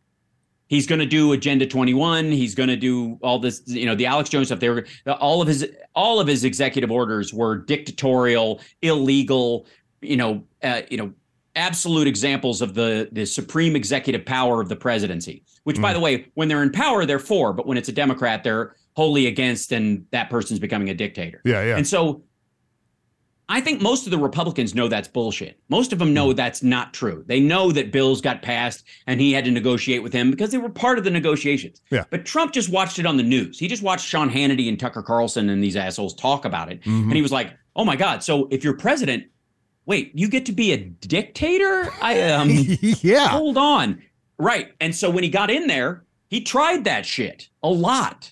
he's going to do Agenda 21. He's going to do all this, you know, the Alex Jones stuff. They were all of his all of his executive orders were dictatorial, illegal, you know, uh, you know, absolute examples of the the supreme executive power of the presidency. Which, by the way, when they're in power, they're for, but when it's a Democrat, they're wholly against, and that person's becoming a dictator. Yeah, yeah. And so I think most of the Republicans know that's bullshit. Most of them know that's not true. They know that bills got passed and he had to negotiate with him because they were part of the negotiations. Yeah. But Trump just watched it on the news. He just watched Sean Hannity and Tucker Carlson and these assholes talk about it. And he was like, oh my God. So if you're president, wait, you get to be a dictator? I um yeah. hold on. Right. And so when he got in there, he tried that shit a lot.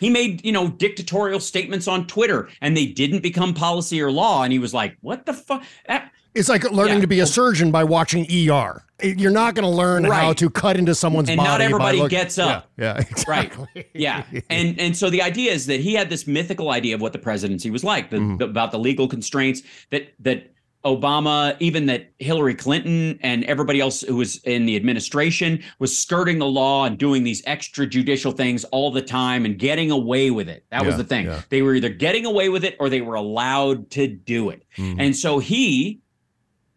He made, you know, dictatorial statements on Twitter and they didn't become policy or law. And he was like, what the fuck? It's like learning Yeah. to be a surgeon by watching ER. You're not going to learn how to cut into someone's And body. not by everybody look- gets up. Yeah, yeah, exactly. Right. Yeah. And and so the idea is that he had this mythical idea of what the presidency was like, the, Mm-hmm. the- about the legal constraints that that Obama, even that Hillary Clinton and everybody else who was in the administration was skirting the law and doing these extrajudicial things all the time and getting away with it. That was the thing. yeah. They were either getting away with it or they were allowed to do it. Mm-hmm. And so he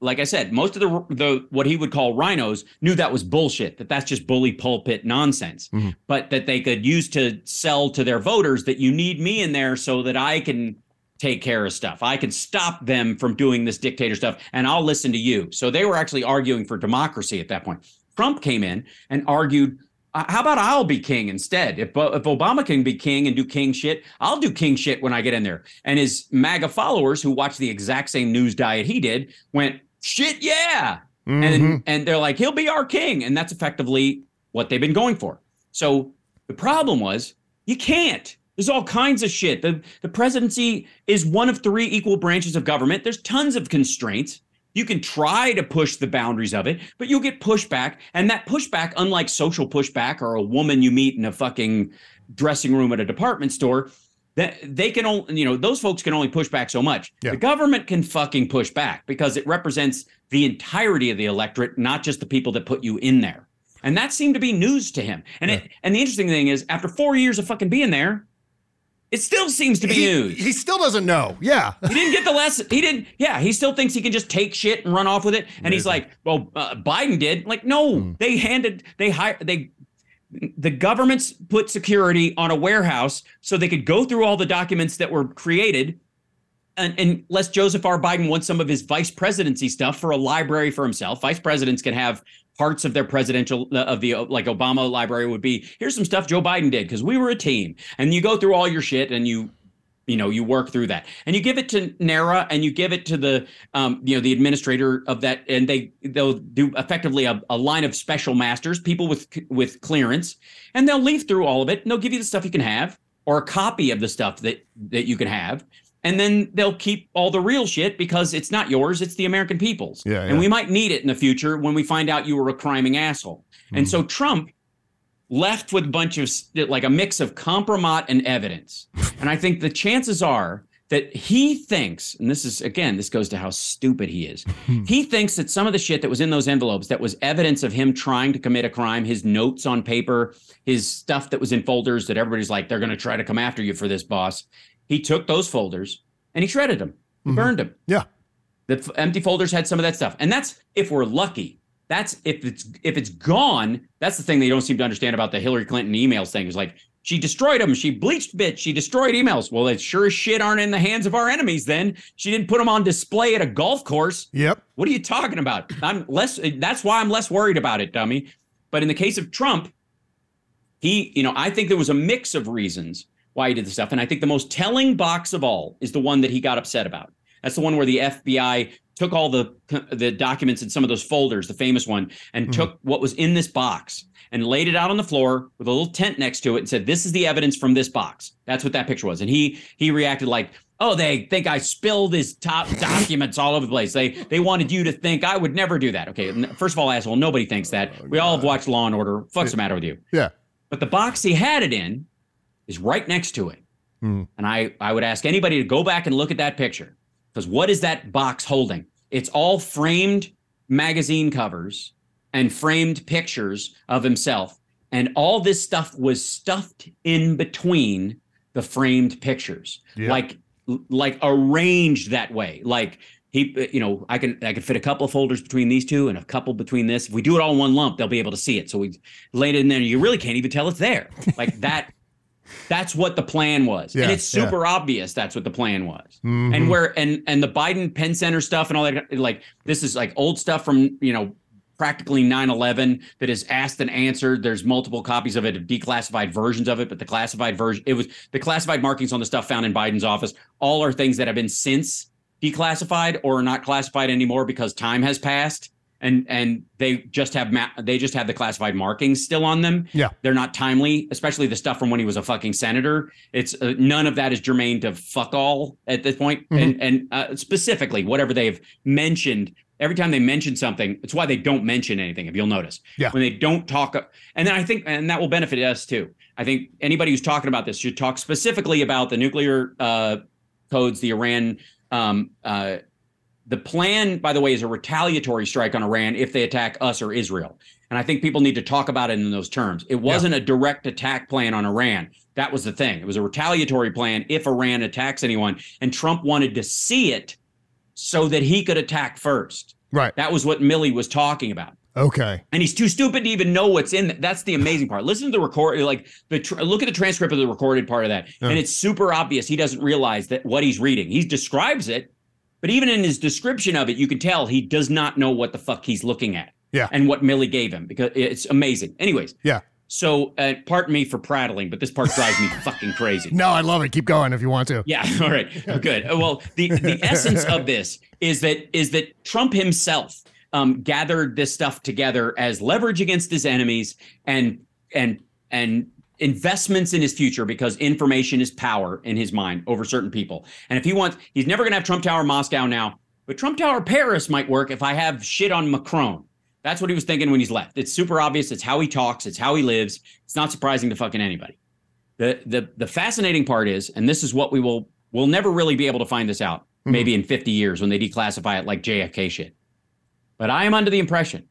like I said, most of the the what he would call RINOs knew that was bullshit. That that's just bully pulpit nonsense. Mm-hmm. But that they could use to sell to their voters that you need me in there so that I can take care of stuff. I can stop them from doing this dictator stuff, and I'll listen to you. So they were actually arguing for democracy at that point. Trump came in and argued. "Uh, How about I'll be king instead? If, if Obama can be king and do king shit, I'll do king shit when I get in there. And his MAGA followers, who watched the exact same news diet he did, went, shit, yeah. And and they're like, he'll be our king. And that's effectively what they've been going for. So the problem was you can't. There's all kinds of shit. The the presidency is one of three equal branches of government. There's tons of constraints. You can try to push the boundaries of it, but you'll get pushback. And that pushback, unlike social pushback or a woman you meet in a fucking dressing room at a department store, that they can only, you know, those folks can only push back so much. Yeah. The government can fucking push back because it represents the entirety of the electorate, not just the people that put you in there. And that seemed to be news to him. And it, and the interesting thing is, after four years of fucking being there, it still seems to be He, news. he still doesn't know. Yeah. He didn't get the lesson. He didn't. Yeah, he still thinks he can just take shit and run off with it. And he's like, "Well, uh, Biden did." Like, no, they handed, they hired, they, the governments put security on a warehouse so they could go through all the documents that were created. And unless Joseph R. Biden wants some of his vice presidency stuff for a library for himself, vice presidents can have parts of their presidential uh, of the uh, like Obama library would be here's some stuff Joe Biden did because we were a team, and you go through all your shit and you you know you work through that. And you give it to NARA and you give it to the um, you know the administrator of that and they they'll do effectively a, a line of special masters people with with clearance and they'll leaf through all of it and they'll give you the stuff you can have or a copy of the stuff that that you can have and then they'll keep all the real shit because it's not yours it's the American people's Yeah, and we might need it in the future when we find out you were a criming asshole and so mm-hmm. Trump left with a bunch of like a mix of compromise and evidence. And I think the chances are that he thinks, and this is again, this goes to how stupid he is. he thinks that some of the shit that was in those envelopes that was evidence of him trying to commit a crime, his notes on paper, his stuff that was in folders that everybody's like, they're going to try to come after you for this, boss. He took those folders and he shredded them, he mm-hmm. burned them. Yeah. The f- empty folders had some of that stuff, and that's if we're lucky. That's if it's if it's gone. That's the thing they don't seem to understand about the Hillary Clinton emails thing. Is like she destroyed them. She bleached bits. She destroyed emails. Well, it sure as shit aren't in the hands of our enemies. Then she didn't put them on display at a golf course. Yep. What are you talking about? I'm less. That's why I'm less worried about it, dummy. But in the case of Trump, he, you know, I think there was a mix of reasons why he did the stuff, and I think the most telling box of all is the one that he got upset about. That's the one where the FBI took all the the documents in some of those folders, the famous one, and mm-hmm. took what was in this box and laid it out on the floor with a little tent next to it and said, "This is the evidence from this box." That's what that picture was, and he he reacted like. Oh, they think I spilled his top documents all over the place. They they wanted you to think I would never do that. Okay, first of all, asshole, nobody thinks that. Oh, we all have watched Law and Order. Fuck's the matter with you? Yeah. But the box he had it in is right next to it. Hmm. And I, I would ask anybody to go back and look at that picture. Because what is that box holding? It's all framed magazine covers and framed pictures of himself. and all this stuff was stuffed in between the framed pictures, Yeah. like like arranged that way, like. He, you know, I can I can fit a couple of folders between these two and a couple between this. If we do it all in one lump, they'll be able to see it. So we laid it in there, and you really can't even tell it's there. Like that. That's what the plan was, Yeah, and it's yeah. super obvious. That's what the plan was, Mhm. and where and and the Biden Penn Center stuff and all that. Like this is like old stuff from you know practically 9-11 that is asked and answered there's multiple copies of it declassified versions of it but the classified version it was the classified markings on the stuff found in biden's office all are things that have been since declassified or are not classified anymore because time has passed and and they just have ma- they just have the classified markings still on them Yeah. they're not timely especially the stuff from when he was a fucking senator it's uh, none of that is germane to fuck all at this point Mm-hmm. and and uh, specifically whatever they've mentioned every time they mention something it's why they don't mention anything if you'll notice Yeah. when they don't talk and then i think and that will benefit us too i think anybody who's talking about this should talk specifically about the nuclear uh, codes the iran um, uh, the plan, by the way, is a retaliatory strike on Iran if they attack us or Israel. And I think people need to talk about it in those terms. It wasn't a direct attack plan on Iran. That was the thing. It was a retaliatory plan if Iran attacks anyone. And Trump wanted to see it so that he could attack first. Right. That was what Milley was talking about. Okay. And he's too stupid to even know what's in. That. That's the amazing part. Listen to the record, like the tr- look at the transcript of the recorded part of that, Yeah. and it's super obvious he doesn't realize that what he's reading. He describes it, but even in his description of it, you can tell he does not know what the fuck he's looking at. Yeah. and what Milley gave him because it's amazing. Anyways, Yeah. so uh, pardon me for prattling, but this part drives me fucking crazy. No, I love it. Keep going if you want to. Yeah. All right. Good. Uh, Well, the the essence of this is that is that Trump himself um, gathered this stuff together as leverage against his enemies and and and investments in his future because information is power in his mind over certain people. And if he wants, he's never going to have Trump Tower Moscow now, but Trump Tower Paris might work if I have shit on Macron. That's what he was thinking when he's left. It's super obvious. It's how he talks. It's how he lives. It's not surprising to fucking anybody. The the the fascinating part is, and this is what we will we'll never really be able to find this out. Mm-hmm. Maybe in 50 years when they declassify it like JFK shit. But I am under the impression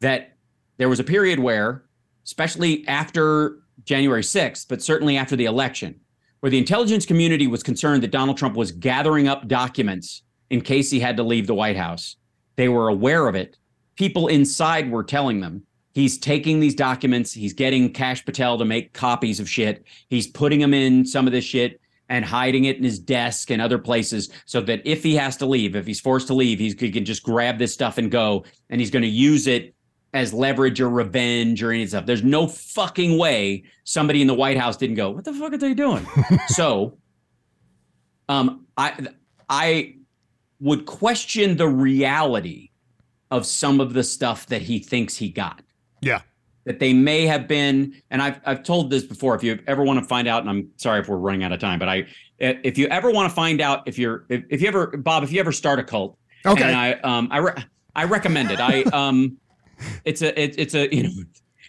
that there was a period where, especially after January 6th, but certainly after the election, where the intelligence community was concerned that Donald Trump was gathering up documents in case he had to leave the White House. They were aware of it. People inside were telling them he's taking these documents, he's getting Cash Patel to make copies of shit, he's putting them in some of this shit and hiding it in his desk and other places so that if he has to leave, if he's forced to leave, he can just grab this stuff and go and he's going to use it as leverage or revenge or any stuff. There's no fucking way somebody in the White House didn't go, "What the fuck are they doing?" so, um, I I would question the reality of some of the stuff that he thinks he got. Yeah. That they may have been, and I've I've told this before. If you ever want to find out, and I'm sorry if we're running out of time, but I if you ever want to find out if you're if, if you ever Bob if you ever start a cult, Okay. and I um I re- I recommend it. I um it's a it, it's a you know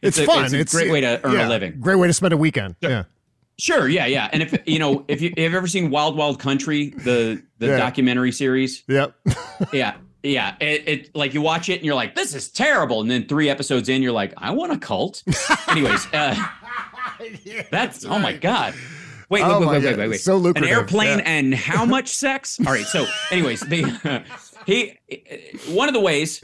It's, a, fun. It's a great way to earn yeah, a living. Great way to spend a weekend. Yeah. Sure, yeah, yeah. And if you know, if you have ever seen Wild Wild Country, the the Yeah. documentary series, Yep. yeah, yeah. It, it like you watch it and you're like, this is terrible, and then three episodes in, you're like, I want a cult. Anyways, uh, that's oh my god. Wait, Oh wait, wait, wait, wait, wait. So lucrative, An airplane yeah. and how much sex? All right. So, anyways, the he one of the ways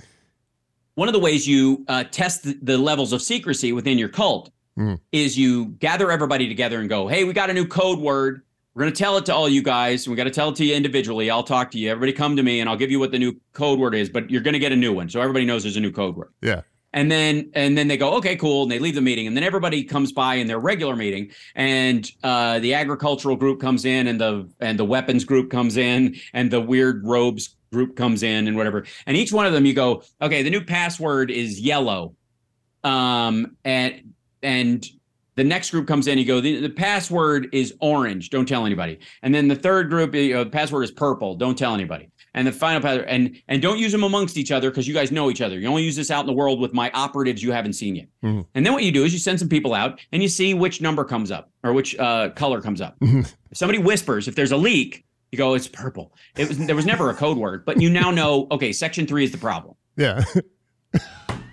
one of the ways you uh, test the, levels of secrecy within your cult Mhm. is you gather everybody together and go, "Hey, we got a new code word. We're going to tell it to all you guys. We got to tell it to you individually. I'll talk to you. Everybody come to me and I'll give you what the new code word is, but you're going to get a new one. So everybody knows there's a new code word." Yeah. And then and then they go, okay, cool, and they leave the meeting, and then everybody comes by in their regular meeting, and uh, the agricultural group comes in, and the and the weapons group comes in, and the weird robes group comes in, and whatever. And each one of them, you go, okay, the new password is yellow, um, and and the next group comes in, you go, the, the password is orange, don't tell anybody. And then the third group, you know, the password is purple, don't tell anybody. And the final password, and and don't use them amongst each other because you guys know each other. You only use this out in the world with my operatives you haven't seen yet. Mhm. And then what you do is you send some people out and you see which number comes up or which uh, color comes up. If somebody whispers, if there's a leak, you go, it's purple. It was there was never a code word, but you now know, okay, section three is the problem. Yeah.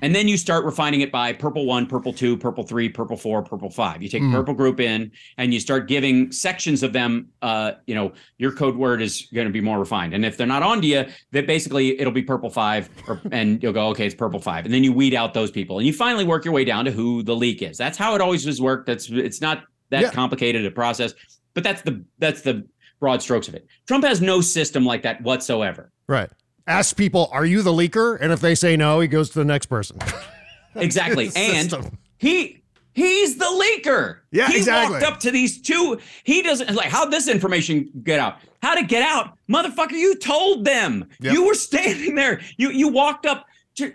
And then you start refining it by purple one, purple two, purple three, purple four, purple five. You take Mhm. purple group in and you start giving sections of them, uh, you know, your code word is going to be more refined. And if they're not on to you, that basically it'll be purple five or, and you'll go, okay, it's purple five. And then you weed out those people and you finally work your way down to who the leak is. That's how it always has worked. That's, it's not that Yeah. complicated a process, but that's the, that's the broad strokes of it. Trump has no system like that whatsoever. Right. Ask people, are you the leaker? And if they say no, he goes to the next person. Exactly. And system. he he's the leaker. Yeah, he exactly. walked up to these two. He doesn't like how'd this information get out? How to get out? Motherfucker, you told them. Yep. You were standing there. You you walked up to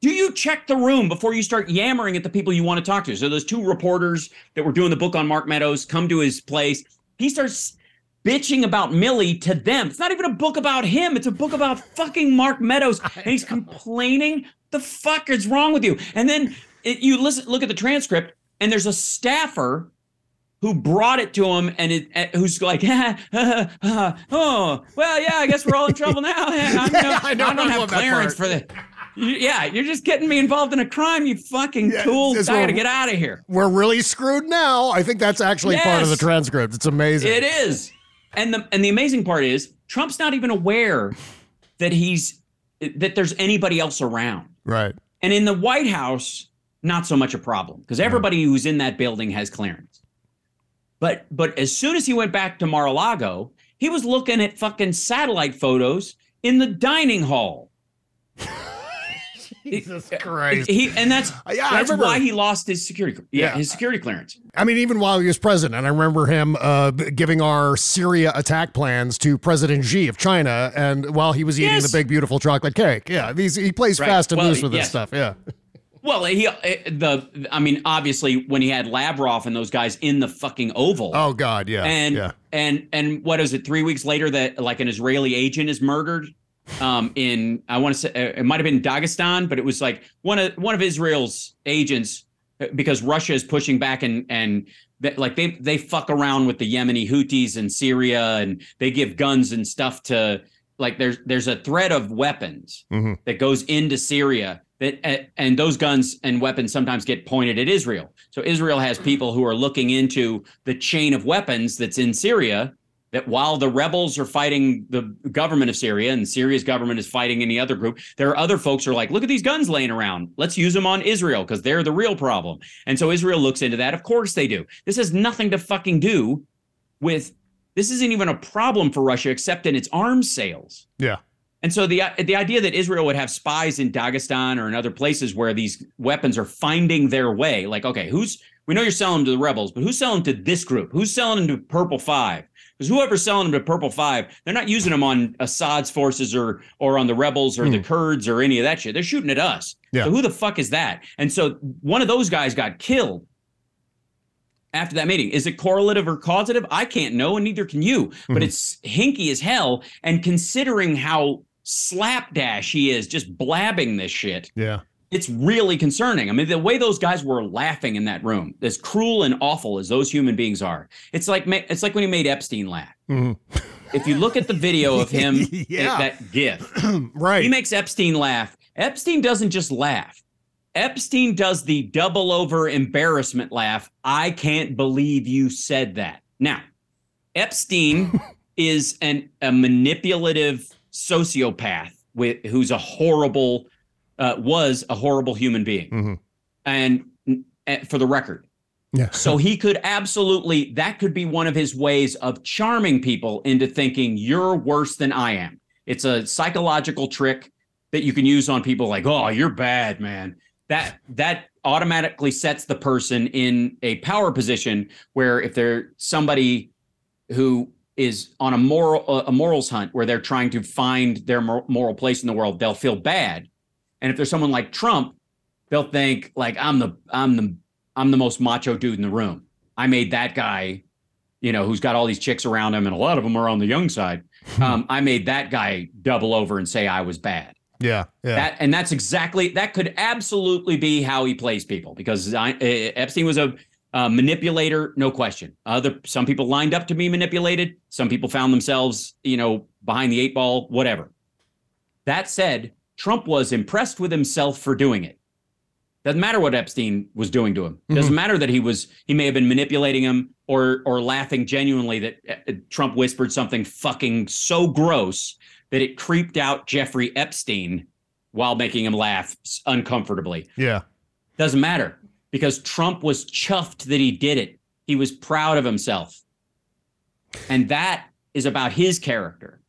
do you check the room before you start yammering at the people you want to talk to? So those two reporters that were doing the book on Mark Meadows come to his place. He starts bitching about Milley to them. It's not even a book about him. It's a book about fucking Mark Meadows, and he's complaining. The fuck is wrong with you? And then it, you listen, look at the transcript, and there's a staffer who brought it to him, and it, uh, who's like, oh, well, yeah, I guess we're all in trouble now. I'm no- I I, know, I don't have clearance for. You- Yeah, you're just getting me involved in a crime, you fucking Yeah, tool. I gotta get out of here. We're really screwed now. I think that's actually part of the transcript. It's amazing. It is. And the and the amazing part is Trump's not even aware that he's that there's anybody else around. Right. And in the White House, not so much a problem because everybody who's in that building has clearance. But but as soon as he went back to Mar-a-Lago, he was looking at fucking satellite photos in the dining hall. Jesus Christ. He and that's Yeah, I that's remember. why he lost his security. Yeah, Yeah. his security clearance. I mean, even while he was president, and I remember him uh, giving our Syria attack plans to President Xi of China, and while he was eating Yes. the big, beautiful chocolate cake. Yeah, he plays Right. fast and Well, loose with this stuff. Yeah. Well, he uh, the I mean, obviously, when he had Lavrov and those guys in the fucking Oval, Oh God, yeah, and yeah. and and what is it? Three weeks later, that like an Israeli agent is murdered. Um, in I want to say it might have been Dagestan, but it was like one of one of Israel's agents uh, because Russia is pushing back and and that like they they fuck around with the Yemeni Houthis in Syria and they give guns and stuff to like there's there's a threat of weapons Mhm. that goes into Syria that and those guns and weapons sometimes get pointed at Israel. So Israel has people who are looking into the chain of weapons that's in Syria that while the rebels are fighting the government of Syria and Syria's government is fighting any other group, there are other folks who are like, look at these guns laying around. Let's use them on Israel because they're the real problem. And so Israel looks into that. Of course they do. This has nothing to fucking do with this isn't even a problem for Russia except in its arms sales. Yeah. And so the the idea that Israel would have spies in Dagestan or in other places where these weapons are finding their way, like, okay, who's we know you're selling them to the rebels, but who's selling them to this group? Who's selling them to Purple Five? Because whoever's selling them to Purple Five, they're not using them on Assad's forces or or on the rebels or the hmm. Kurds or any of that shit. They're shooting at us. Yeah. So who the fuck is that? And so one of those guys got killed after that meeting. Is it correlative or causative? I can't know, and neither can you. But hmm. it's hinky as hell. And considering how slapdash he is, just blabbing this shit, Yeah. It's really concerning. I mean, the way those guys were laughing in that room, as cruel and awful as those human beings are, it's like it's like when he made Epstein laugh. Mhm. If you look at the video of him, Yeah. that gif, Right. he makes Epstein laugh. Epstein doesn't just laugh. Epstein does the double over embarrassment laugh. I can't believe you said that. Now, Epstein is an a manipulative sociopath with who's a horrible uh, was a horrible human being. Mhm. And uh, for the record, Yeah. so he could absolutely, that could be one of his ways of charming people into thinking you're worse than I am. It's a psychological trick that you can use on people like, oh, you're bad, man. That that automatically sets the person in a power position where if they're somebody who is on a moral a morals hunt where they're trying to find their moral place in the world, they'll feel bad. And if there's someone like Trump, they'll think like I'm the I'm the I'm the most macho dude in the room. I made that guy, you know, who's got all these chicks around him, and a lot of them are on the young side. Um, I made that guy double over and say I was bad. Yeah. Yeah. That and that's exactly that could absolutely be how he plays people because I, uh, Epstein was a uh, manipulator, no question. Other some people lined up to be manipulated. Some people found themselves, you know, behind the eight ball. Whatever. That said, Trump was impressed with himself for doing it. Doesn't matter what Epstein was doing to him. Doesn't matter that he was he may have been manipulating him or or laughing genuinely that uh, Trump whispered something fucking so gross that it creeped out Jeffrey Epstein while making him laugh uncomfortably. Yeah. Doesn't matter because Trump was chuffed that he did it. He was proud of himself. And that is about his character.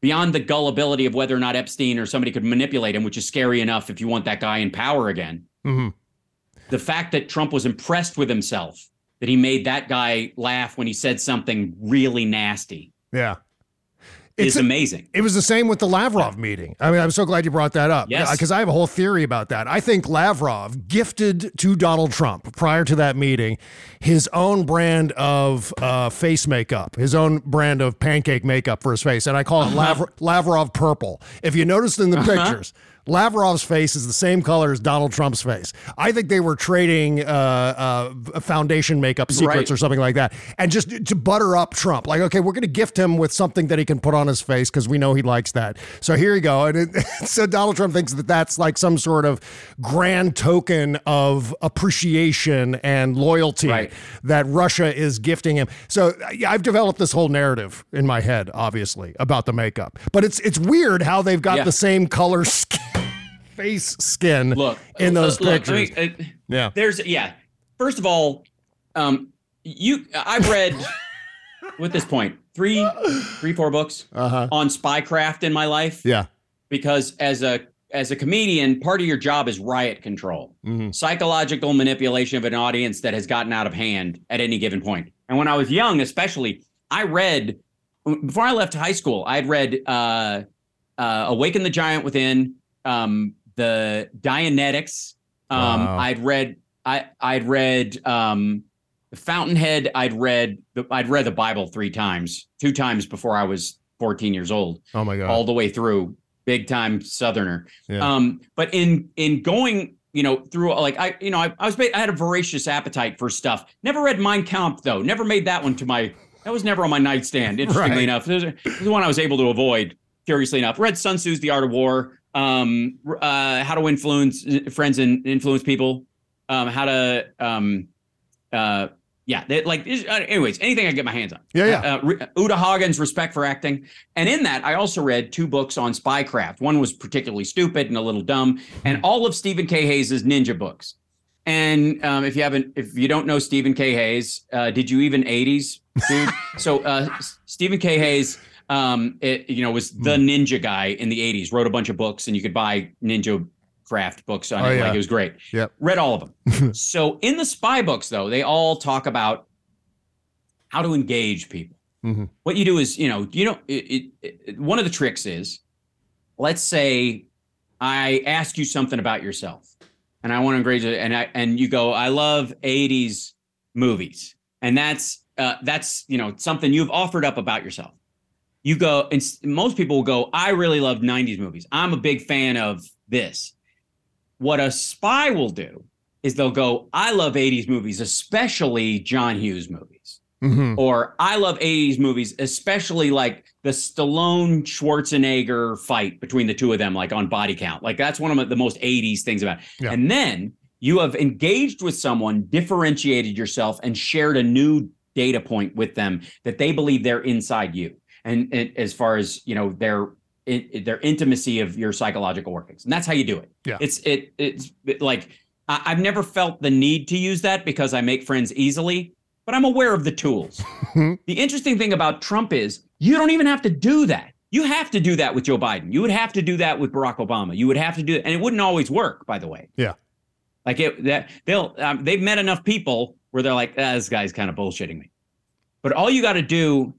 Beyond the gullibility of whether or not Epstein or somebody could manipulate him, which is scary enough if you want that guy in power again. hmm The fact that Trump was impressed with himself, that he made that guy laugh when he said something really nasty, Yeah. Is It's a- amazing. It was the same with the Lavrov meeting. I mean, I'm so glad you brought that up. Yes. Because I have a whole theory about that. I think Lavrov gifted to Donald Trump prior to that meeting his own brand of uh, face makeup, his own brand of pancake makeup for his face. And I call it Uh-huh. Lavr- Lavrov purple. If you noticed in the pictures, Lavrov's face is the same color as Donald Trump's face. I think they were trading uh, uh, foundation makeup secrets Right. or something like that. And just to butter up Trump, like, okay, we're going to gift him with something that he can put on his face because we know he likes that. So here you go. And it, so Donald Trump thinks that that's like some sort of grand token of appreciation and loyalty Right. that Russia is gifting him. So yeah, I've developed this whole narrative in my head, obviously, about the makeup. But it's it's weird how they've got Yeah. the same color skin, face skin Look in those look, I pictures. mean, uh, yeah. There's yeah. First of all, um, you I've read with this point three, three, four books Uh-huh. on spycraft in my life Yeah. because as a as a comedian, part of your job is riot control, Mhm. psychological manipulation of an audience that has gotten out of hand at any given point. And when I was young, especially, I read before I left high school. I'd read uh, uh, "Awaken the Giant Within," um, the Dianetics. Um, Wow. I'd read I I'd read um, the Fountainhead. I'd read the, I'd read the Bible three times, two times before I was 14 years old, Oh my God. all the way through. Big time Southerner. Yeah. Um, but in in going, you know, through like I, you know, I, I was I had a voracious appetite for stuff. Never read Mein Kampf though. Never made that one to my. That was never on my nightstand. Interestingly Right. enough, it was, it was the one I was able to avoid. Curiously enough, read Sun Tzu's The Art of War. Um, uh, how to influence friends and influence people. Um, how to um, uh, yeah, they, like uh, anyways, anything I get my hands on. Yeah, yeah. Uh, Re- Uta Hagen's Respect for Acting, and in that I also read two books on spycraft. One was particularly stupid and a little dumb, and all of Stephen K. Hayes' ninja books. And um, if you haven't, if you don't know Stephen K. Hayes, uh, did you even '80s, dude? so uh, Stephen K. Hayes, um, it, you know, was the ninja guy in the '80s. Wrote a bunch of books, and you could buy ninja craft books on Oh, it. yeah. Like it was great. Yep. Read all of them. so in the spy books, though, they all talk about how to engage people. Mhm. What you do is, you know, you know, it, it, it, one of the tricks is, let's say, I ask you something about yourself, and I want to engage it, and I and you go, I love '80s movies, and that's uh, that's you know something you've offered up about yourself. You go, and most people will go, I really love '90s movies. I'm a big fan of this. What a spy will do is they'll go, I love 80s movies, especially John Hughes movies. Mhm. Or I love 80s movies, especially like the Stallone Schwarzenegger fight between the two of them, like on body count. Like that's one of the most 80s things about it. Yeah. And then you have engaged with someone, differentiated yourself, and shared a new data point with them that they believe they're inside you. And, and as far as you know, their in, their intimacy of your psychological workings, and that's how you do it. Yeah. It's it it's like I, I've never felt the need to use that because I make friends easily, but I'm aware of the tools. the interesting thing about Trump is you don't even have to do that. You have to do that with Joe Biden. You would have to do that with Barack Obama. You would have to do it, and it wouldn't always work, by the way. Yeah. Like it, that they'll um, they've met enough people where they're like, ah, this guy's kind of bullshitting me. But all you got to do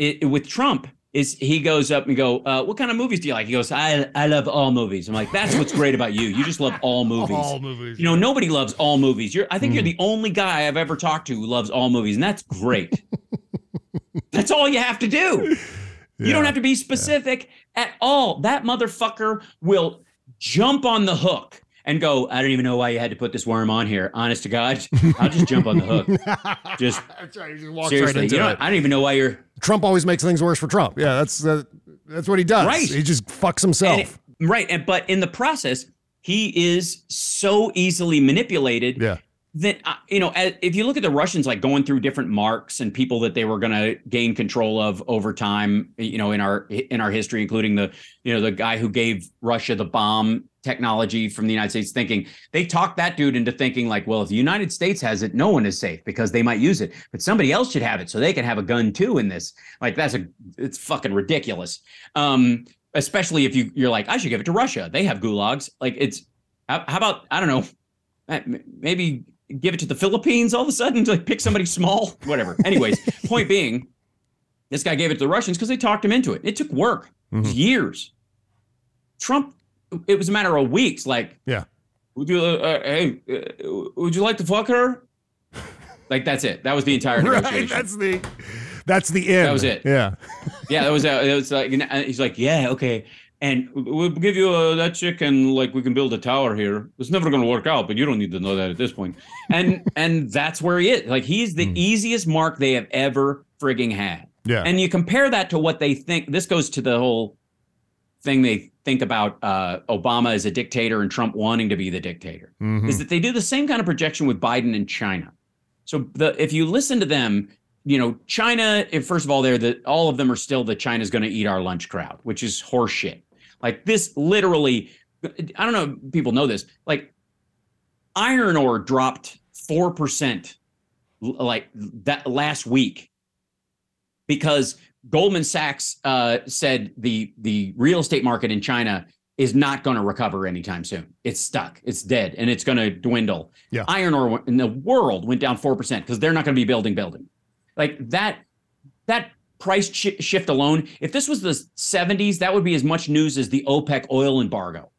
i with Trump is he goes up and go, uh, what kind of movies do you like? He goes, I I love all movies. I'm like, that's what's great about you. You just love all movies. All movies. You know, nobody loves all movies. You're I think you're the only guy I've ever talked to who loves all movies, and that's great. that's all you have to do. You don't have to be specific at all. That motherfucker will jump on the hook and go, I don't even know why you had to put this worm on here. Honest to God, I'll just jump on the hook. Just That's right. He just walks seriously, right into you know, it. I don't even know why you're Trump always makes things worse for Trump. Yeah, that's uh, that's what he does. Right. He just fucks and himself. it- right. And but in the process, he is so easily manipulated Yeah. that uh, you know if you look at the russians like going through different marks and people that they were going to gain control of over time you know in our in our history including the you know the guy who gave russia the bomb technology from the united states thinking they talked that dude into thinking like well if the united states has it no one is safe because they might use it but somebody else should have it so they can have a gun too in this. Like that's a it's fucking ridiculous. Um especially if you you're like i should give it to russia. They have gulags. Like it's how, how about i don't know maybe give it to the Philippines all of a sudden to like pick somebody small, whatever. Anyways, point being, this guy gave it to the Russians because they talked him into it. It took work, was years. Trump, it was a matter of weeks. Like, Yeah. would you, uh, uh, hey, uh, would you like to fuck her? Like that's it. That was the entire Right. That's the that's the end. That was it. Yeah. yeah, that was uh, it was like and he's like, yeah, okay, and we'll give you uh, that chick, and like we can build a tower here. It's never going to work out, but you don't need to know that at this point. And and that's where he is. Like he's the easiest mark they have ever frigging had. Yeah. And you compare that to what they think. This goes to the whole thing they think about uh, Obama as a dictator and Trump wanting to be the dictator. Mhm. Is that they do the same kind of projection with Biden and China. So the if you listen to them, you know, China, if first of all, they're the all of them are still the China's going to eat our lunch crowd, which is horseshit. Like this literally, I don't know if people know this. Like iron ore dropped four percent like that last week because Goldman Sachs uh, said the the real estate market in China is not going to recover anytime soon. It's stuck. It's dead, and it's going to dwindle. Yeah. Iron ore in the world went down four percent because they're not going to be building building like that. That price shi shift alone. If this was the 70s, that would be as much news as the OPEC oil embargo.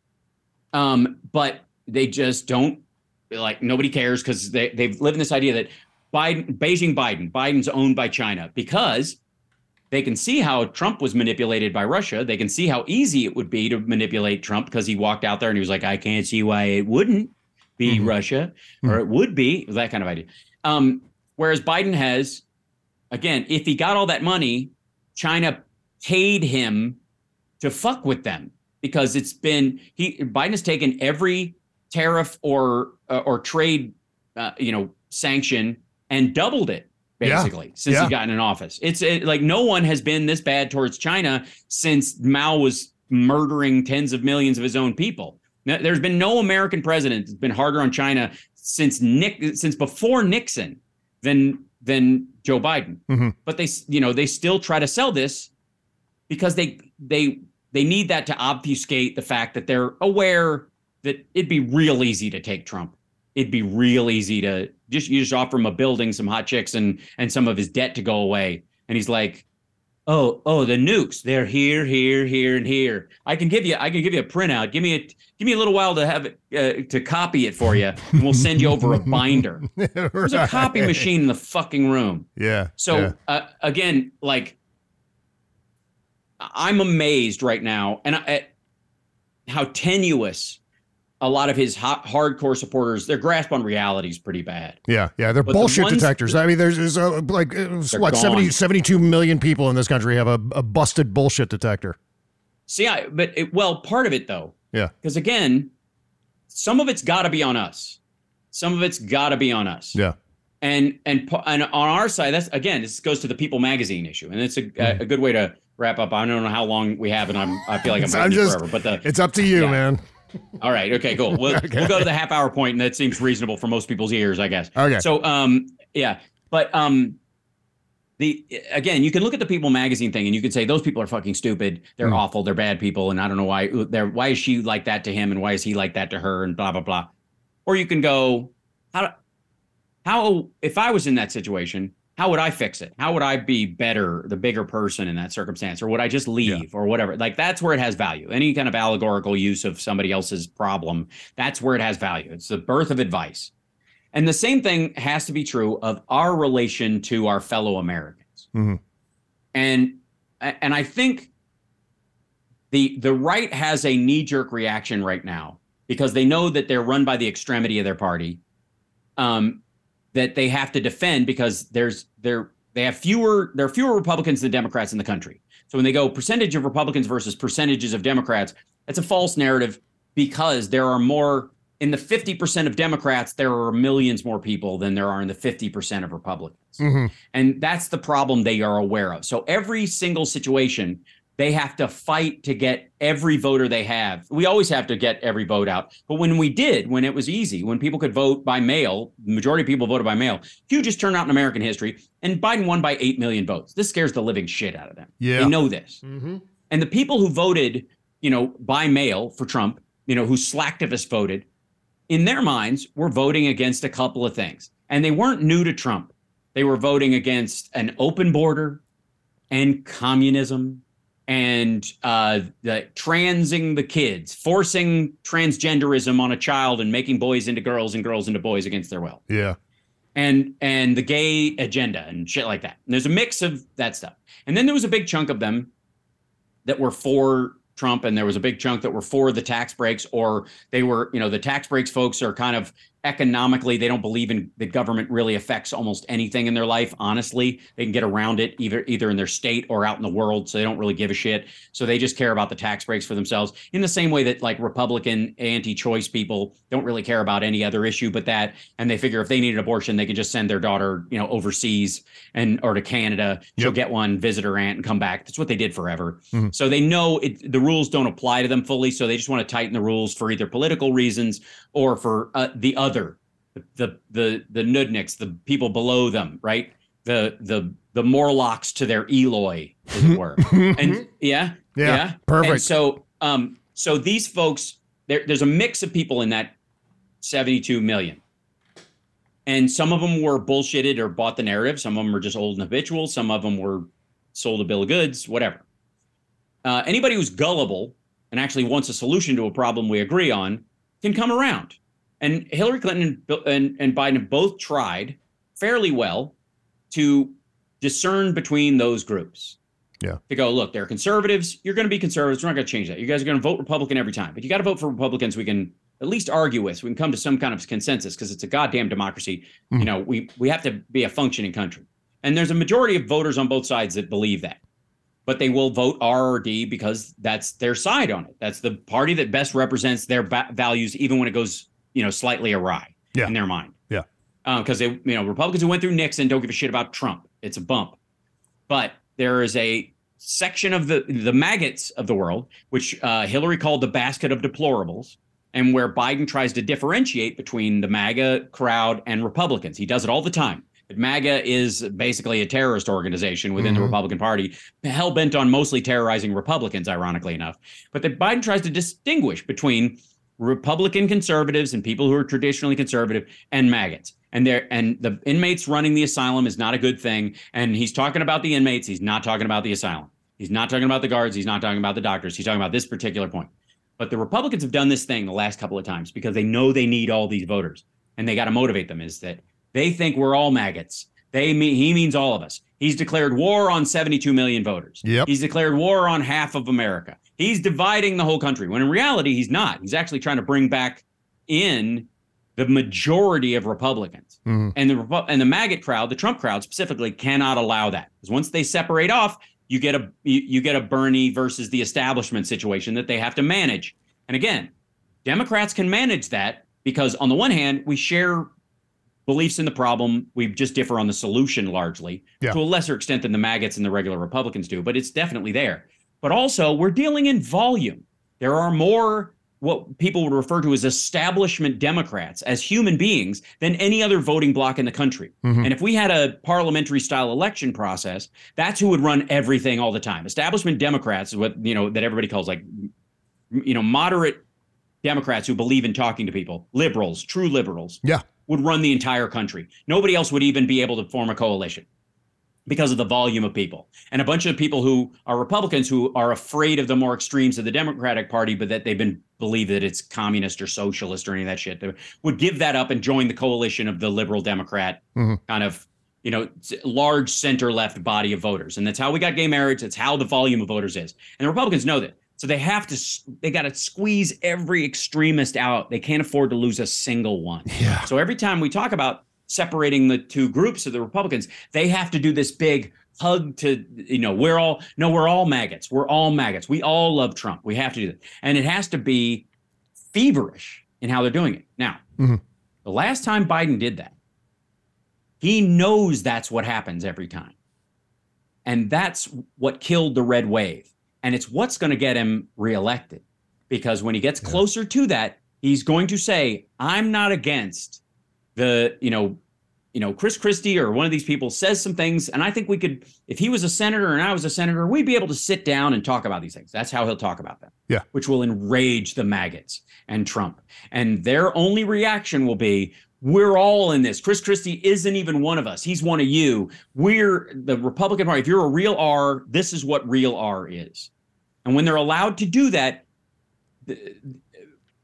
Um, but they just don't like nobody cares because they they've lived in this idea that Biden, Beijing, Biden, Biden's owned by China because they can see how Trump was manipulated by Russia. They can see how easy it would be to manipulate Trump because he walked out there and he was like, I can't see why it wouldn't be Russia or it would be that kind of idea. Um, whereas Biden has, again, if he got all that money, China paid him to fuck with them because it's been he Biden has taken every tariff or uh, or trade uh, you know sanction and doubled it Yeah. basically since Yeah. he got in office. It's it, like no one has been this bad towards China since Mao was murdering tens of millions of his own people. Now, There's been no American president that's been harder on China since Nick since before Nixon than than Joe Biden. Mhm. But they you know they still try to sell this because they they they need that to obfuscate the fact that they're aware that it'd be real easy to take Trump. It'd be real easy to just you just offer him a building, some hot chicks, and and some of his debt to go away. And he's like, "Oh, oh, the nukes, they're here, here, here, and here. I can give you, I can give you a printout. Give me a, give me a little while to have it, uh, to copy it for you, and we'll send you over a binder. There's a copy machine in the fucking room. Yeah. So yeah. uh, again, like I'm amazed right now, and I, at how tenuous a lot of his hot, hardcore supporters. Their grasp on reality is pretty bad. Yeah, yeah, they're But bullshit ones- detectors. I mean, there's, there's uh, like uh, what 70, 72 million people in this country have a, a busted bullshit detector. See, I but it, well, part of it though, Yeah, because again, some of it's got to be on us. Some of it's got to be on us. yeah, and and and on our side that's again this goes to the people magazine issue and it's a, Mm-hmm. a, a good way to wrap up i don't know how long we have and i'm i feel like i'm, I'm just- forever but the it's up to you, Yeah. man. all right. Okay cool. We'll, we'll go to the half hour point and that seems reasonable for most people's ears i guess. Okay. so um yeah but um the again you can look at the people magazine thing and you can say those people are fucking stupid. They're Mm. awful. They're bad people and i don't know why they're why is she like that to him and why is he like that to her and blah blah blah. Or you can go how how if i was in that situation how would i fix it? How would i be better the bigger person in that circumstance or would i just leave or whatever? Like that's where it has value. Any kind of allegorical use of somebody else's problem that's where it has value. It's the birth of advice. And the same thing has to be true of our relation to our fellow americans. Mhm. and and i think the the right has a knee jerk reaction right now because they know that they're run by the extremity of their party. Um that they have to defend because there's there they have fewer there are fewer republicans than democrats in the country so when they go percentage of republicans versus percentages of democrats that's a false narrative because there are more in the 50% of Democrats, there are millions more people than there are in the 50% of Republicans. Mhm. And that's the problem they are aware of. So every single situation, they have to fight to get every voter they have. We always have to get every vote out. But when we did, when it was easy, when people could vote by mail, the majority of people voted by mail, hugest turnout in American history, and Biden won by 8 million votes. This scares the living shit out of them. Yeah. They know this. Mm-hmm. And the people who voted, you know, by mail for Trump, you know, who slacktivists voted, in their minds, were voting against a couple of things. And they weren't new to Trump. They were voting against an open border and communism and uh, the transing the kids, forcing transgenderism on a child and making boys into girls and girls into boys against their will Yeah. and and the gay agenda and shit like that. And there's a mix of that stuff. And then there was a big chunk of them that were for Trump, and there was a big chunk that were for the tax breaks, or they were, you know, the tax breaks folks are kind of economically, they don't believe in the government really affects almost anything in their life. Honestly, they can get around it either either in their state or out in the world, so they don't really give a shit. So they just care about the tax breaks for themselves. In the same way that like Republican anti-choice people don't really care about any other issue but that, and they figure if they need an abortion, they can just send their daughter, you know, overseas and or to Canada. She'll get one, visit her aunt, and come back. That's what they did forever. Mhm. So they know it, the rules don't apply to them fully. So they just want to tighten the rules for either political reasons or for uh, the other, the the the nudniks, the people below them, right? The the the Morlocks to their Eloi, as it were. and yeah, Yeah, perfect. And so um so these folks, there, there's a mix of people in that 72 million. And some of them were bullshitted or bought the narrative. Some of them were just old and habitual. Some of them were sold a bill of goods, whatever. Uh, anybody who's gullible and actually wants a solution to a problem we agree on can come around. And Hillary Clinton and and, and Biden both tried fairly well to discern between those groups. Yeah. To go, look, they're conservatives. You're going to be conservatives. We're not going to change that. You guys are going to vote Republican every time, but you got to vote for Republicans we can at least argue with. We can come to some kind of consensus because it's a goddamn democracy. You mm. know, we we have to be a functioning country. And there's a majority of voters on both sides that believe that. But they will vote R or D because that's their side on it. That's the party that best represents their va- values, even when it goes, you know, slightly awry Yeah. in their mind Yeah. because they, you know, Republicans who went through Nixon don't give a shit about Trump. It's a bump. But there is a section of the the maggots of the world, which uh, Hillary called the basket of deplorables, and where Biden tries to differentiate between the MAGA crowd and Republicans. He does it all the time. But MAGA is basically a terrorist organization within the Republican Party, hell bent on mostly terrorizing Republicans, ironically enough. But that Biden tries to distinguish between Republican conservatives and people who are traditionally conservative and maggots. And there and the inmates running the asylum is not a good thing. And he's talking about the inmates. He's not talking about the asylum. He's not talking about the guards. He's not talking about the doctors. He's talking about this particular point. But the Republicans have done this thing the last couple of times because they know they need all these voters and they got to motivate them. Is that they think we're all maggots. They mean he means all of us. He's declared war on 72 million voters. Yep. He's declared war on half of America. He's dividing the whole country. When in reality, he's not. He's actually trying to bring back in the majority of Republicans. Mhm. And the and the maggot crowd, the Trump crowd specifically, cannot allow that because once they separate off, you get a you, you get a Bernie versus the establishment situation that they have to manage. And again, Democrats can manage that because on the one hand, we share beliefs in the problem. We just differ on the solution largely Yeah. to a lesser extent than the maggots and the regular Republicans do, but it's definitely there. But also, we're dealing in volume. There are more what people would refer to as establishment Democrats as human beings than any other voting bloc in the country. Mm-hmm. And if we had a parliamentary style election process, that's who would run everything all the time. Establishment Democrats, what you know that everybody calls like you know moderate Democrats who believe in talking to people, liberals, true liberals Yeah. would run the entire country. Nobody else would even be able to form a coalition because of the volume of people. And a bunch of people who are Republicans who are afraid of the more extremes of the Democratic Party, but that they've been believe that it's communist or socialist or any of that shit, they would give that up and join the coalition of the liberal Democrat Mhm. kind of you know large center left body of voters and that's how we got gay marriage that's how the volume of voters is and the republicans know that so they have to they got to squeeze every extremist out they can't afford to lose a single one Yeah. so every time we talk about separating the two groups of the Republicans, they have to do this big hug to, you know, we're all, no, we're all maggots. We're all maggots. We all love Trump. We have to do that. And it has to be feverish in how they're doing it. Now, Mhm. the last time Biden did that, he knows that's what happens every time. And that's what killed the red wave. And it's what's going to get him reelected. Because when he gets closer to that, he's going to say, I'm not against the, you know, you know, Chris Christie or one of these people says some things. And I think we could, if he was a senator and I was a senator, we'd be able to sit down and talk about these things. That's how he'll talk about them. Yeah. Which will enrage the maggots and Trump. And their only reaction will be, we're all in this. Chris Christie isn't even one of us. He's one of you. We're the Republican Party. If you're a real R, this is what real R is. And when they're allowed to do that,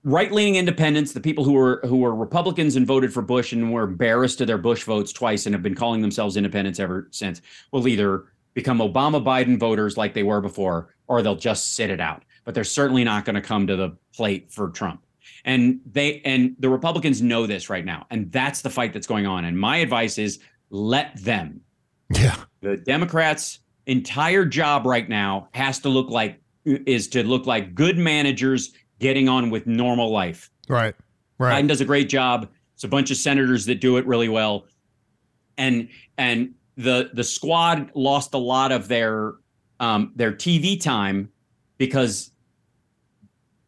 right-leaning independents, the people who were who were Republicans and voted for Bush and were embarrassed of their Bush votes twice and have been calling themselves independents ever since, will either become Obama Biden voters like they were before, or they'll just sit it out. But they're certainly not going to come to the plate for Trump. And they and the Republicans know this right now. And that's the fight that's going on. And my advice is let them. Yeah. The Democrats' entire job right now has to look like is to look like good managers getting on with normal life. Right. Right. Biden does a great job. It's a bunch of senators that do it really well. And and the the squad lost a lot of their um, their TV time because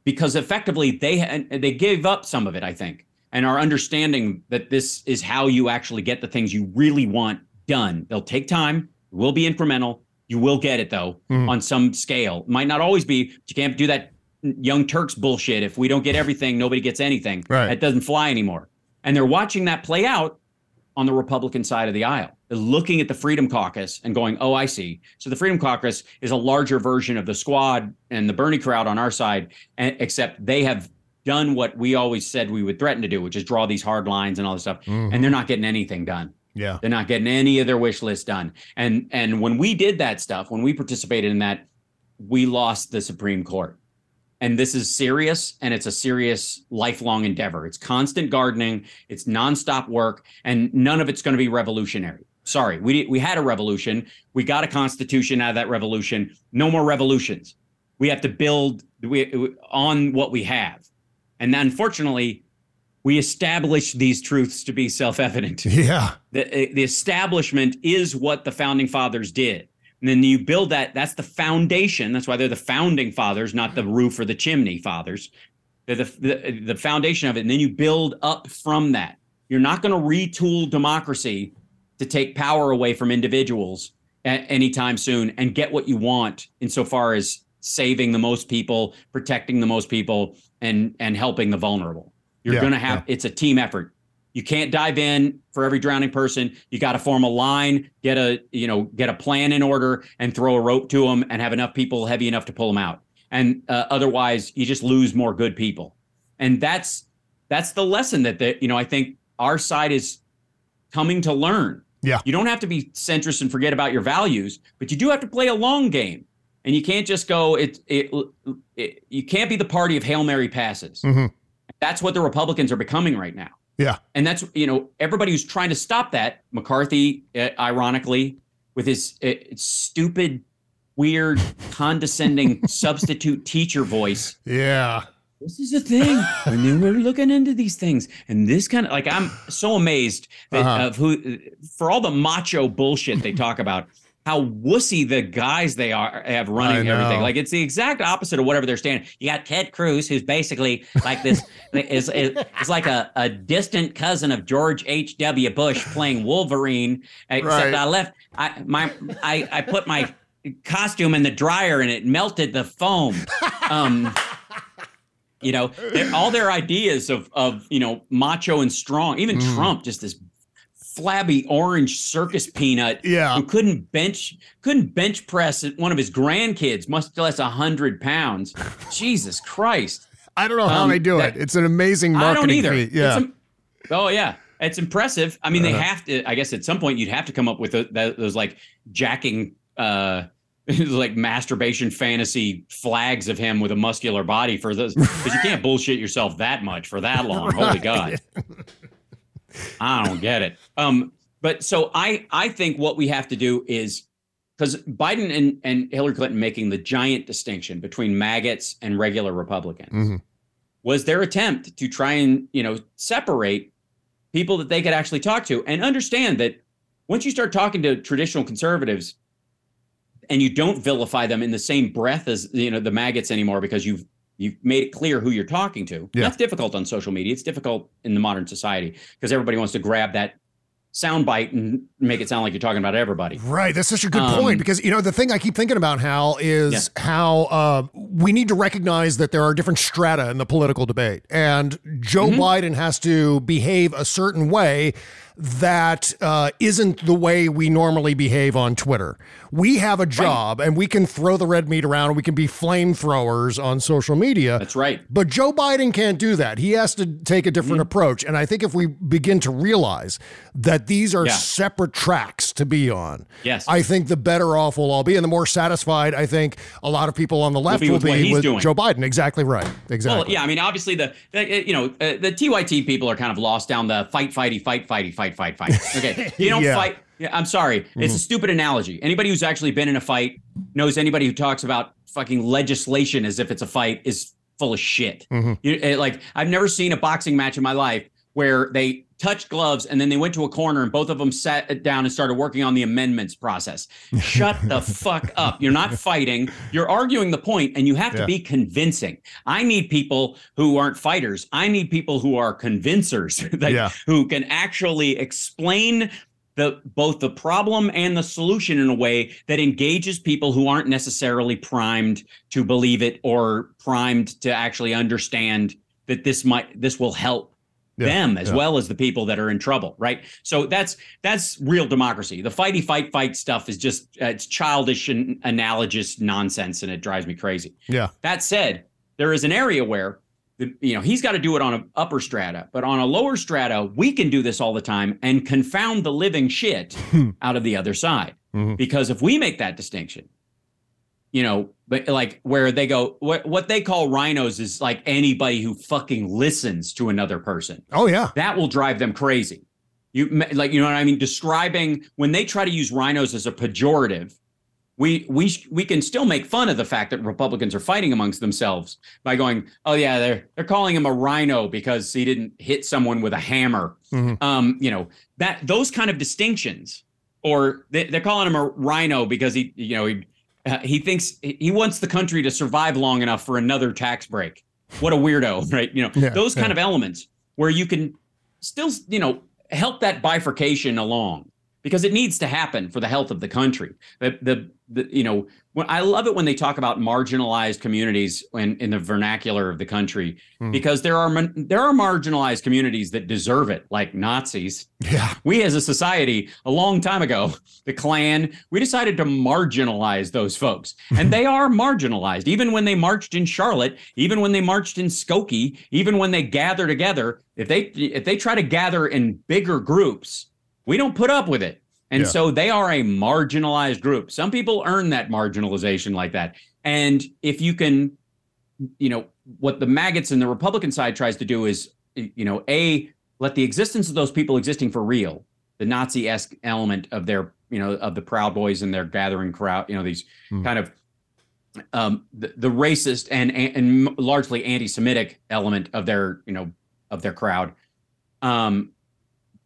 because effectively they they gave up some of it, I think, and are understanding that this is how you actually get the things you really want done. They'll take time, will be incremental. You will get it though Mhm. on some scale. Might not always be. But you can't do that young Turks bullshit. If we don't get everything, nobody gets anything. Right. That doesn't fly anymore. And they're watching that play out on the Republican side of the aisle. They're looking at the Freedom Caucus and going, oh, I see. So the Freedom Caucus is a larger version of the squad and the Bernie crowd on our side, and, except they have done what we always said we would threaten to do, which is draw these hard lines and all this stuff. Mhm. And they're not getting anything done. Yeah. They're not getting any of their wish list done. And and when we did that stuff, when we participated in that, we lost the Supreme Court. And this is serious and it's a serious lifelong endeavor. It's constant gardening, it's nonstop work, and none of it's going to be revolutionary. Sorry, we we had a revolution. We got a constitution out of that revolution. No more revolutions. We have to build we, on what we have. And unfortunately, we established these truths to be self-evident Yeah. the, the establishment is what the founding fathers did. And then you build that, that's the foundation. That's why they're the founding fathers, not the roof or the chimney fathers. They're the, the, the foundation of it. And then you build up from that. You're not going to retool democracy to take power away from individuals a- anytime soon and get what you want insofar as saving the most people, protecting the most people, and and helping the vulnerable. You're Yeah, going to have it's a team effort. You can't dive in for every drowning person. You got to form a line, get a you know get a plan in order, and throw a rope to them, and have enough people heavy enough to pull them out. And uh, otherwise, you just lose more good people. And that's that's the lesson that the you know I think our side is coming to learn. Yeah. You don't have to be centrist and forget about your values, but you do have to play a long game. And you can't just go it it, it you can't be the party of Hail Mary passes. Mhm. That's what the Republicans are becoming right now. Yeah. And that's, you know, everybody who's trying to stop that, McCarthy, uh, ironically, with his uh, stupid, weird, condescending substitute teacher voice. Yeah. This is a thing. and then we're looking into these things. And this kind of like, I'm so amazed that, Uh-huh. of who, for all the macho bullshit they talk about, how wussy the guys they are have running everything. Like it's the exact opposite of whatever they're standing. You got Ted Cruz, who's basically like this is, is, is like a, a distant cousin of George H. W. Bush playing Wolverine. Except Right. I left I my I, I put my costume in the dryer and it melted the foam. Um you know, all their ideas of of you know macho and strong. Even Mm. Trump, just this flabby orange circus peanut Yeah. who couldn't bench couldn't bench press one of his grandkids, much less a hundred pounds. Jesus Christ! I don't know how Um, they do that- it. It's an amazing marketing I don't either. feat. Yeah. Im- oh yeah, it's impressive. I mean, they Uh-huh. have to. I guess at some point you'd have to come up with a, that, those like jacking. uh like masturbation fantasy flags of him with a muscular body for those because you can't bullshit yourself that much for that long. Holy God. I don't get it. Um, but so I I think what we have to do is because Biden and, and Hillary Clinton making the giant distinction between maggots and regular Republicans. Mhm. was their attempt to try and you know separate people that they could actually talk to and understand that once you start talking to traditional conservatives and you don't vilify them in the same breath as you know the maggots anymore because you've you've made it clear who you're talking to Yeah. that's difficult on social media it's difficult in the modern society because everybody wants to grab that soundbite and make it sound like you're talking about everybody Right. That's such a good Um, point because, you know, the thing I keep thinking about, Hal, is how uh, we need to recognize that there are different strata in the political debate. And Joe Mm-hmm. Biden has to behave a certain way that uh, isn't the way we normally behave on Twitter. We have a job and we can throw the red meat around and we can be flamethrowers on social media. that's right But Joe Biden can't do that. He has to take a different Mm-hmm. approach. And I think if we begin to realize that these are Yeah. separate tracks to be on, Yes. I think the better off we'll all be. And the more satisfied I think a lot of people on the left be will with what be with doing. Joe Biden. Exactly right. Exactly. Well, yeah, I mean, obviously the, the you know uh, the TYT people are kind of lost down the fight, fighty, fight, fighty, fight, fight, fight. Fight. Okay, you don't Yeah. Mm-hmm. fight. Yeah, I'm sorry, it's a stupid analogy. Anybody who's actually been in a fight knows anybody who talks about fucking legislation as if it's a fight is full of shit. Mm-hmm. You, uh, like I've never seen a boxing match in my life where they touched gloves and then they went to a corner and both of them sat down and started working on the amendments process. Shut the fuck up. You're not fighting. You're arguing the point and you have to Yeah. be convincing. I need people who aren't fighters. I need people who are convincers that, Yeah. who can actually explain the both the problem and the solution in a way that engages people who aren't necessarily primed to believe it or primed to actually understand that this might this will help Yeah, them as yeah. well as the people that are in trouble right so that's that's real democracy the fighty fight fight stuff is just uh, it's childish and analogous nonsense and it drives me crazy Yeah. that said, there is an area where the, you know he's got to do it on an upper strata, but on a lower strata, we can do this all the time and confound the living shit out of the other side. Mhm. Because if we make that distinction, you know, but like where they go, what what they call RINOs is like anybody who fucking listens to another person Oh yeah. that will drive them crazy. You like you know what I mean? Describing when they try to use RINOs as a pejorative, we we we can still make fun of the fact that Republicans are fighting amongst themselves by going, oh yeah, they're they're calling him a RINO because he didn't hit someone with a hammer. Mhm. Um, you know that those kind of distinctions, or they, they're calling him a RINO because he you know he uh, he thinks he wants the country to survive long enough for another tax break. What a weirdo, right? You know Yeah, those kind yeah. of elements where you can still you know help that bifurcation along because it needs to happen for the health of the country the the, the you know when, i love it when they talk about marginalized communities in, in the vernacular of the country Hmm. because there are there are marginalized communities that deserve it like nazis Yeah. we as a society a long time ago the klan we decided to marginalize those folks and they are marginalized even when they marched in charlotte even when they marched in skokie even when they gather together if they if they try to gather in bigger groups we don't put up with it and Yeah. so they are a marginalized group some people earn that marginalization like that and if you can you know what the maggots and the republican side tries to do is you know a let the existence of those people existing for real the nazi-esque element of their you know of the proud boys and their gathering crowd you know these Hmm. kind of um the, the racist and and largely anti-semitic element of their you know of their crowd um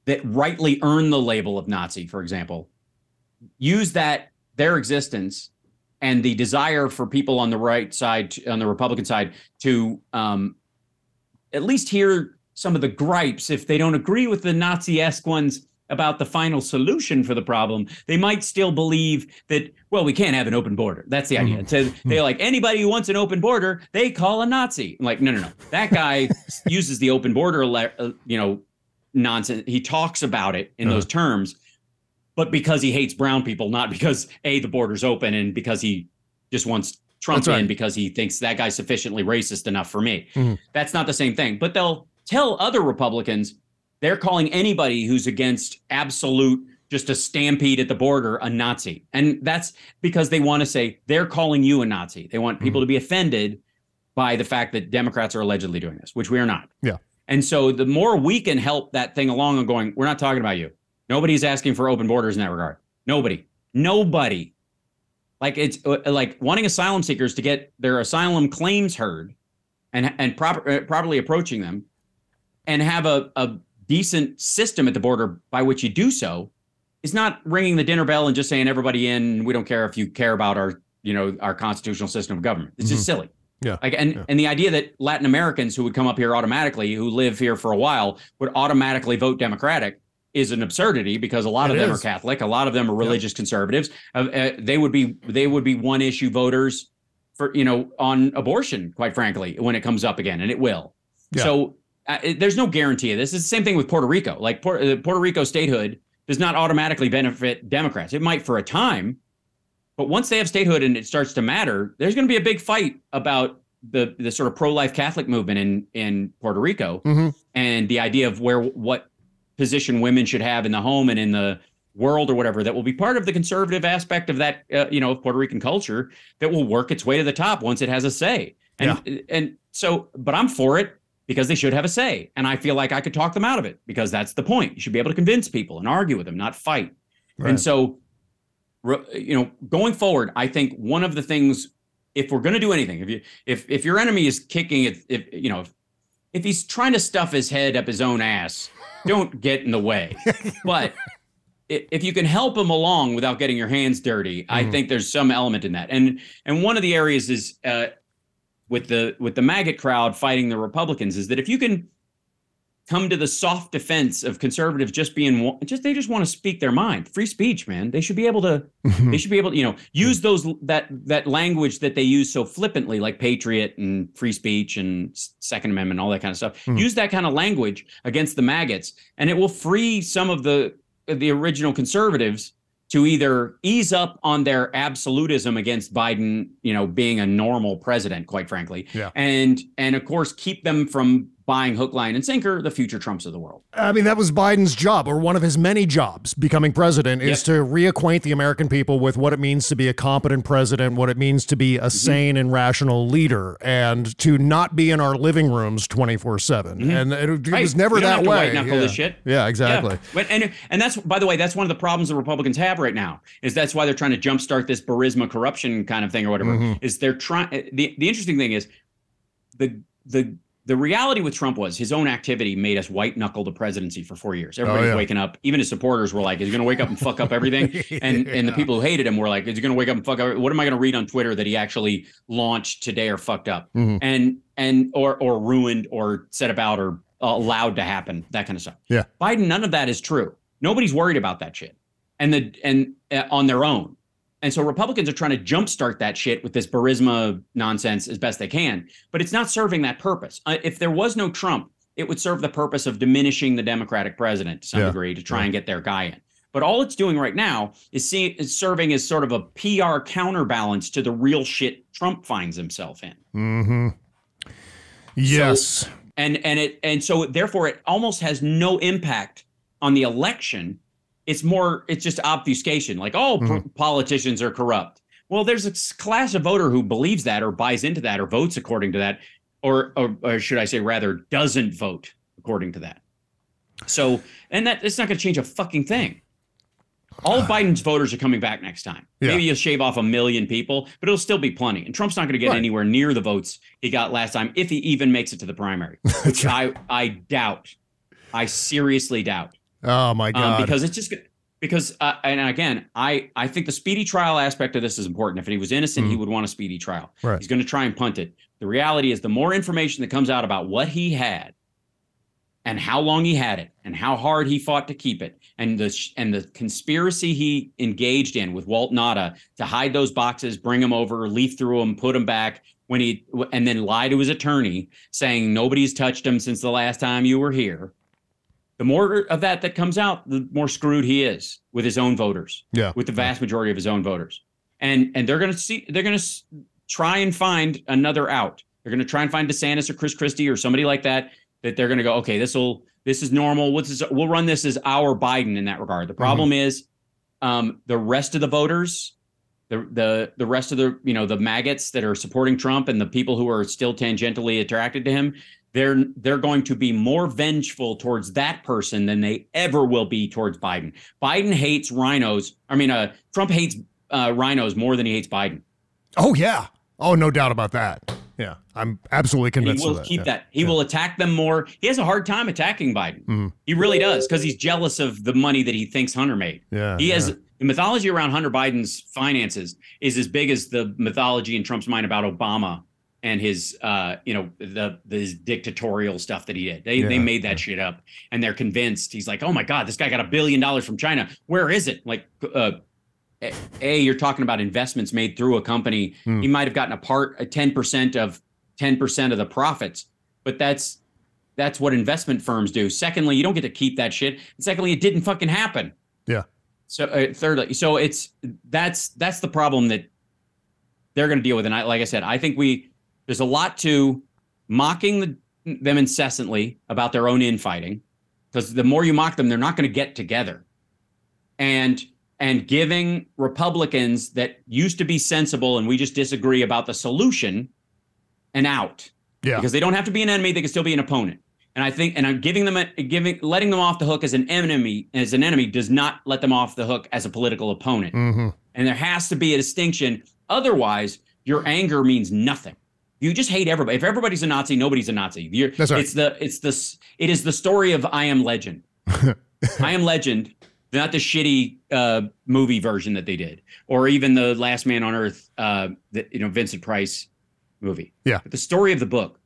that rightly earn the label of nazi for example use that their existence and the desire for people on the right side on the republican side to um at least hear some of the gripes. If they don't agree with the nazi-esque ones about the final solution for the problem they might still believe that well we can't have an open border. That's the idea. So they're like anybody who wants an open border they call a nazi. I'm like no no no. That guy uses the open border uh, you know nonsense he talks about it in those terms but because he hates brown people not because a the border's open and because he just wants trump right. in because he thinks that guy's sufficiently racist enough for me Mhm. that's not the same thing but they'll tell other republicans they're calling anybody who's against absolute just a stampede at the border a Nazi. And that's because they want to say they're calling you a Nazi. They want people to be offended by the fact that Democrats are allegedly doing this, which we are not. Yeah. And so the more we can help that thing along and going, we're not talking about you. Nobody's asking for open borders in that regard. Nobody. Nobody. Like it's uh, like wanting asylum seekers to get their asylum claims heard and and proper, uh, properly approaching them, and have a, a decent system at the border by which you do so, is not ringing the dinner bell and just saying everybody in. We don't care if you care about our you know our constitutional system of government. It's just silly. Yeah. Like and Yeah. and the idea that Latin Americans who would come up here automatically, who live here for a while, would automatically vote Democratic is an absurdity because a lot It of them is. are Catholic, a lot of them are religious conservatives. Uh, uh, they would be they would be one issue voters for you know on abortion, quite frankly, when it comes up again, and it will. Yeah. So uh, it- there's no guarantee of this. It's the same thing with Puerto Rico. Like Puerto, uh, Puerto Rico statehood does not automatically benefit Democrats. It might for a time, but once they have statehood and it starts to matter, there's going to be a big fight about the the sort of pro life Catholic movement in in Puerto Rico Mhm. and the idea of where what position women should have in the home and in the world or whatever that will be part of the conservative aspect of that uh, you know of Puerto Rican culture that will work its way to the top once it has a say. And and so but I'm for it because they should have a say and I feel like I could talk them out of it because that's the point. You should be able to convince people and argue with them, not fight. Right. And so you know, going forward, I think one of the things if we're going to do anything, if you if if your enemy is kicking it if you know if, if he's trying to stuff his head up his own ass, don't get in the way. But if you can help him along without getting your hands dirty, I Mhm. think there's some element in that. And and one of the areas is uh, with the with the maggot crowd fighting the Republicans is that if you can come to the soft defense of conservatives just being just they just want to speak their mind. Free speech man. They should be able to they should be able to you know use those that that language that they use so flippantly like patriot and free speech and second amendment all that kind of stuff. Hmm. use that kind of language against the maggots and it will free some of the the original conservatives to either ease up on their absolutism against Biden, you know, being a normal president, quite frankly, Yeah. and and of course keep them from buying hook, line, and sinker the future Trumps of the world. I mean, that was Biden's job, or one of his many jobs, becoming president, is Yep. to reacquaint the American people with what it means to be a competent president, what it means to be Mm-hmm. a sane and rational leader, and to not be in our living rooms 24 7. And it, it Mm-hmm. Right. was never that way. yeah. Yeah, exactly. Yeah. But, and and that's by the way, that's one of the problems the Republicans have right now. Is that's why they're trying to jumpstart this Burisma corruption kind of thing or whatever. Mhm. Is they're trying. The the interesting thing is the the the reality with Trump was his own activity made us white knuckle the presidency for four years. Everybody's Oh, yeah. waking up. Even his supporters were like, "Is he going to wake up and fuck up everything?" And and the people who hated him were like, "Is he going to wake up and fuck up? What am I going to read on Twitter that he actually launched today or fucked up?" Mhm. And and or or ruined or set about or allowed to happen that kind of stuff. Yeah. Biden, none of that is true. Nobody's worried about that shit, and the and uh, on their own. And so Republicans are trying to jumpstart that shit with this Burisma nonsense as best they can, but it's not serving that purpose. Uh, if there was no Trump, it would serve the purpose of diminishing the Democratic president to some Yeah. degree to try and get their guy in. But all it's doing right now is, see, is serving as sort of a PR counterbalance to the real shit Trump finds himself in. hmm Yes. and and it and so therefore it almost has no impact on the election it's more it's just obfuscation like oh pr- mm-hmm. politicians are corrupt well there's a class of voter who believes that or buys into that or votes according to that or or, or should i say rather doesn't vote according to that so and that it's not going to change a fucking thing all Biden's voters are coming back next time. Yeah. Maybe you'll shave off a million people, but it'll still be plenty. And Trump's not going to get Right. anywhere near the votes he got last time, if he even makes it to the primary, which I I doubt. I seriously doubt, oh, my um, God. because it's just because uh, and again, I I think the speedy trial aspect of this is important. If he was innocent, he would want a speedy trial. Mm. Right. He's going to try and punt it. The reality is, the more information that comes out about what he had, and how long he had it, and how hard he fought to keep it, and the sh- and the conspiracy he engaged in with Walt Nauta to hide those boxes, bring them over, leaf through them, put them back when he and then lie to his attorney saying nobody's touched him since the last time you were here. The more of that that comes out, the more screwed he is with his own voters yeah. with the vast majority of his own voters. And and they're going to see they're going to try and find another out. They're going to try and find DeSantis or Chris Christie or somebody like that that they're going to go, okay, this will this is normal. What's this, we'll run this as our Biden in that regard. The problem is um, the rest of the voters, the the the rest of the you know the maggots that are supporting Trump and the people who are still tangentially attracted to him. They're they're going to be more vengeful towards that person than they ever will be towards Biden. Biden hates RINOs. I mean, uh, Trump hates uh, RINOs more than he hates Biden. Oh, yeah. Oh, no doubt about that. Yeah, I'm absolutely And convinced he will keep yeah. that. He will attack them more. He has a hard time attacking Biden. Mhm. He really does because he's jealous of the money that he thinks Hunter made. Yeah, he has yeah. the mythology around Hunter Biden's finances is as big as the mythology in Trump's mind about Obama and his, uh, you know, the the dictatorial stuff that he did. They they made that shit up, and they're convinced. He's like, oh my god, this guy got a billion dollars from China. Where is it? Like, uh, a- you're talking about investments made through a company. Hmm. He might have gotten a part, a ten percent of ten percent of the profits, but that's that's what investment firms do. Secondly, you don't get to keep that shit. And secondly, it didn't fucking happen. Yeah. So uh, thirdly, so it's that's that's the problem that they're going to deal with. And I, like I said, I think we there's a lot to mocking the, them incessantly about their own infighting, because the more you mock them, they're not going to get together, and and giving Republicans that used to be sensible and we just disagree about the solution an out Yeah. because they don't have to be an enemy; they can still be an opponent. And I think, and I'm giving them a giving, letting them off the hook as an enemy, as an enemy, does not let them off the hook as a political opponent. Mhm. And there has to be a distinction. Otherwise, your anger means nothing. You just hate everybody. If everybody's a Nazi, nobody's a Nazi. You're, That's right. It's the it's the it is the story of I Am Legend. I Am Legend, not the shitty uh, movie version that they did, or even the Last Man on Earth, uh, the, you know Vincent Price movie. Yeah. But the story of the book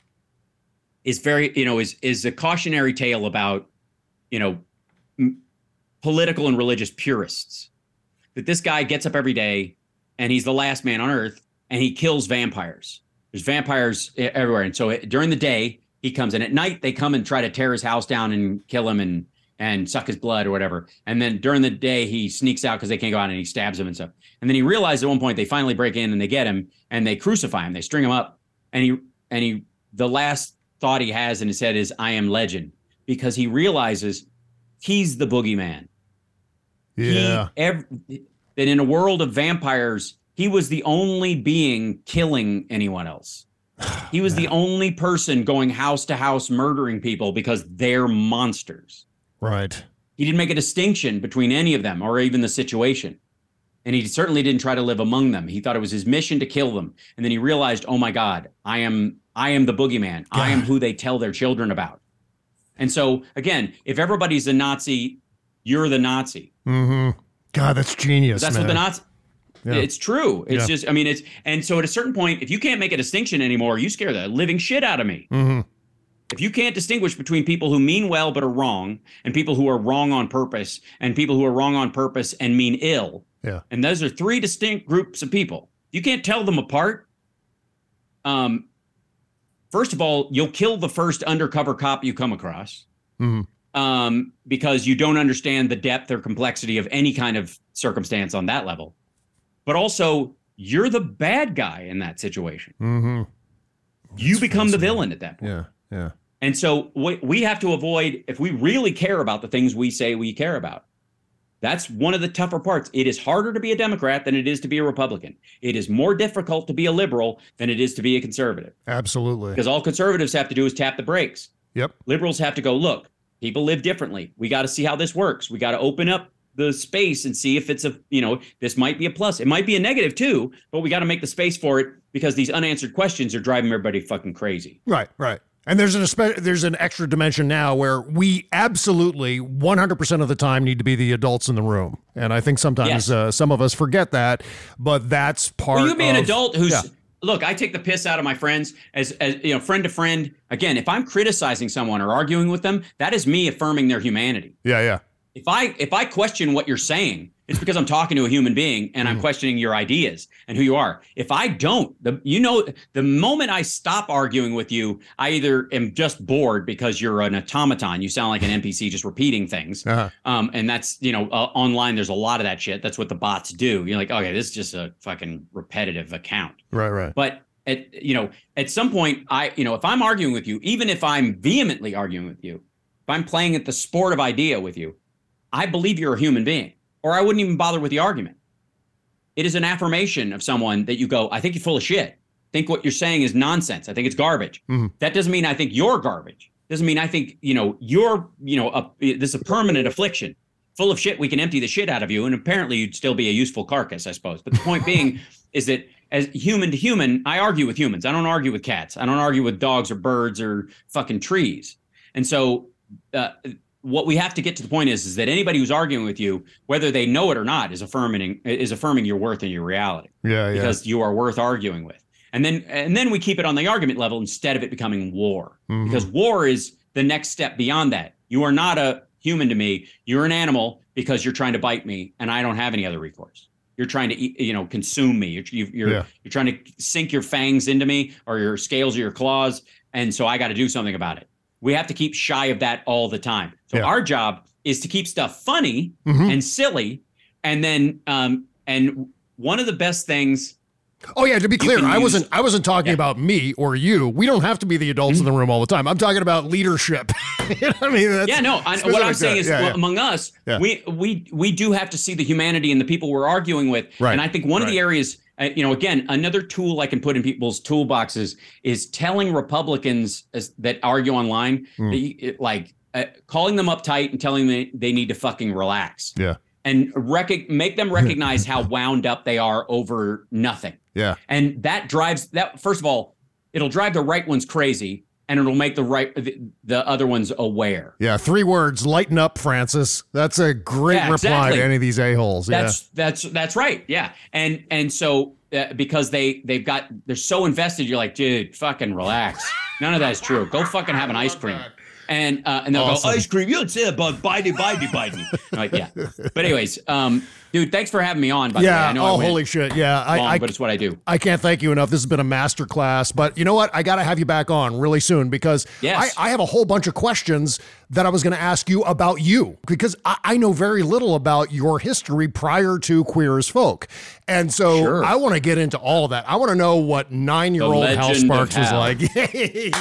is very you know is is a cautionary tale about you know m- political and religious purists that this guy gets up every day and he's the last man on earth and he kills vampires there's vampires everywhere. And so it- during the day he comes and at night they come and try to tear his house down and kill him and and suck his blood or whatever. And then during the day he sneaks out because they can't go out and he stabs him and stuff. And then he realizes at one point they finally break in and they get him and they crucify him. They string him up. And he and he the last thought he has in his head is i am legend because he realizes he's the boogeyman. Yeah. he, ev- that in a world of vampires, he was the only being killing anyone else. He was the only person going house to house murdering people because they're monsters. Right. He didn't make a distinction between any of them or even the situation. And he certainly didn't try to live among them. He thought it was his mission to kill them. And then he realized, oh my God, I am I am the boogeyman. I am who they tell their children about. And so again, if everybody's a Nazi, you're the Nazi. Mm-hmm. God, that's genius. That's man. what the Nazi. Yeah. It's true. It's Yeah. just, I mean, it's, and so at a certain point, if you can't make a distinction anymore, you scare the living shit out of me. Mm-hmm. If you can't distinguish between people who mean well but are wrong, and people who are wrong on purpose, and people who are wrong on purpose and mean ill, Yeah. and those are three distinct groups of people. You can't tell them apart. Um, first of all, you'll kill the first undercover cop you come across Mhm. um, because you don't understand the depth or complexity of any kind of circumstance on that level. But also, you're the bad guy in that situation. Mm-hmm. You become the villain at that point. Yeah. Yeah. And so we, we have to avoid, if we really care about the things we say we care about, that's one of the tougher parts. It is harder to be a Democrat than it is to be a Republican. It is more difficult to be a liberal than it is to be a conservative Absolutely. because all conservatives have to do is tap the brakes. Yep. Liberals have to go, look, people live differently. We got to see how this works. We got to open up the space and see if it's a, you know, this might be a plus. It might be a negative too, but we got to make the space for it because these unanswered questions are driving everybody fucking crazy. Right. Right. And there's an there's an extra dimension now where we absolutely 100% of the time need to be the adults in the room. And I think sometimes Yes. uh, some of us forget that, but that's part Well, you be an adult who's Yeah. look. I take the piss out of my friends as, as you know, friend to friend. Again, if I'm criticizing someone or arguing with them, that is me affirming their humanity. Yeah, yeah. If I if I question what you're saying, it's because I'm talking to a human being and Mm. I'm questioning your ideas and who you are. If I don't, the you know, the moment I stop arguing with you, I either am just bored because you're an automaton. You sound like an NPC just repeating things. Uh-huh. Um, and that's you know uh, online. There's a lot of that shit. That's what the bots do. You're like, okay, this is just a fucking repetitive account. Right, right. But at you know, at some point, I you know, if I'm arguing with you, even if I'm vehemently arguing with you, if I'm playing at the sport of idea with you, I believe you're a human being, or I wouldn't even bother with the argument. It is an affirmation of someone that you go, I think you're full of shit. Think what you're saying is nonsense. I think it's garbage. Mhm. That doesn't mean I think you're garbage. Doesn't mean I think you know you're you know a, this is a permanent affliction. full of shit, we can empty the shit out of you, and apparently you'd still be a useful carcass, I suppose. But the point being is that as human to human, I argue with humans. I don't argue with cats. I don't argue with dogs or birds or fucking trees. And so, uh, what we have to get to the point is, is that anybody who's arguing with you, whether they know it or not, is affirming is affirming your worth and your reality. Yeah, yeah. Because you are worth arguing with. And then and then we keep it on the argument level instead of it becoming war. Mhm. Because war is the next step beyond that. You are not a human to me. You're an animal because you're trying to bite me, and I don't have any other recourse. You're trying to eat, you know, consume me. You're you- you're, Yeah. you're trying to sink your fangs into me or your scales or your claws, and so I got to do something about it. We have to keep shy of that all the time. So Yeah. our job is to keep stuff funny Mhm. and silly, and then um and one of the best things Oh yeah, to be clear, I use- wasn't I wasn't talking Yeah. about me or you. We don't have to be the adults in the room all the time. I'm talking about leadership. You know I mean, yeah, no. I, what I'm saying is, yeah, well, among us, Yeah. we we we do have to see the humanity in the people we're arguing with. Right. And I think one of the areas, uh, you know, again, another tool I can put in people's toolboxes is telling Republicans as, that argue online, Hmm. that you, it- like uh, calling them uptight and telling them they need to fucking relax yeah, and rec- make them recognize how wound up they are over nothing. yeah, And that drives that. First of all, it'll drive the right ones crazy, and it'll make the right the, the other ones aware. yeah. Three words: lighten up, Francis. That's a great Yeah, reply exactly. to any of these a holes. Yeah, That's that's that's right. Yeah, and and so uh, because they they've got they're so invested, you're like, dude, fucking relax. None of that is true. Go fucking have an ice cream. And uh, and they'll Awesome. go ice cream. You that about Biden, Biden, Biden. Like yeah. But anyways, um, dude, thanks for having me on. By the way, yeah. I know I Oh, went holy shit! Yeah, I, long, I, but it's what I do. I can't thank you enough. This has been a master class, but you know what? I got to have you back on really soon because Yes. I, I have a whole bunch of questions that I was going to ask you about you because I, I know very little about your history prior to Queer as Folk. And so Sure. I want to get into all of that. I want to know what nine year old Hal Sparks was like.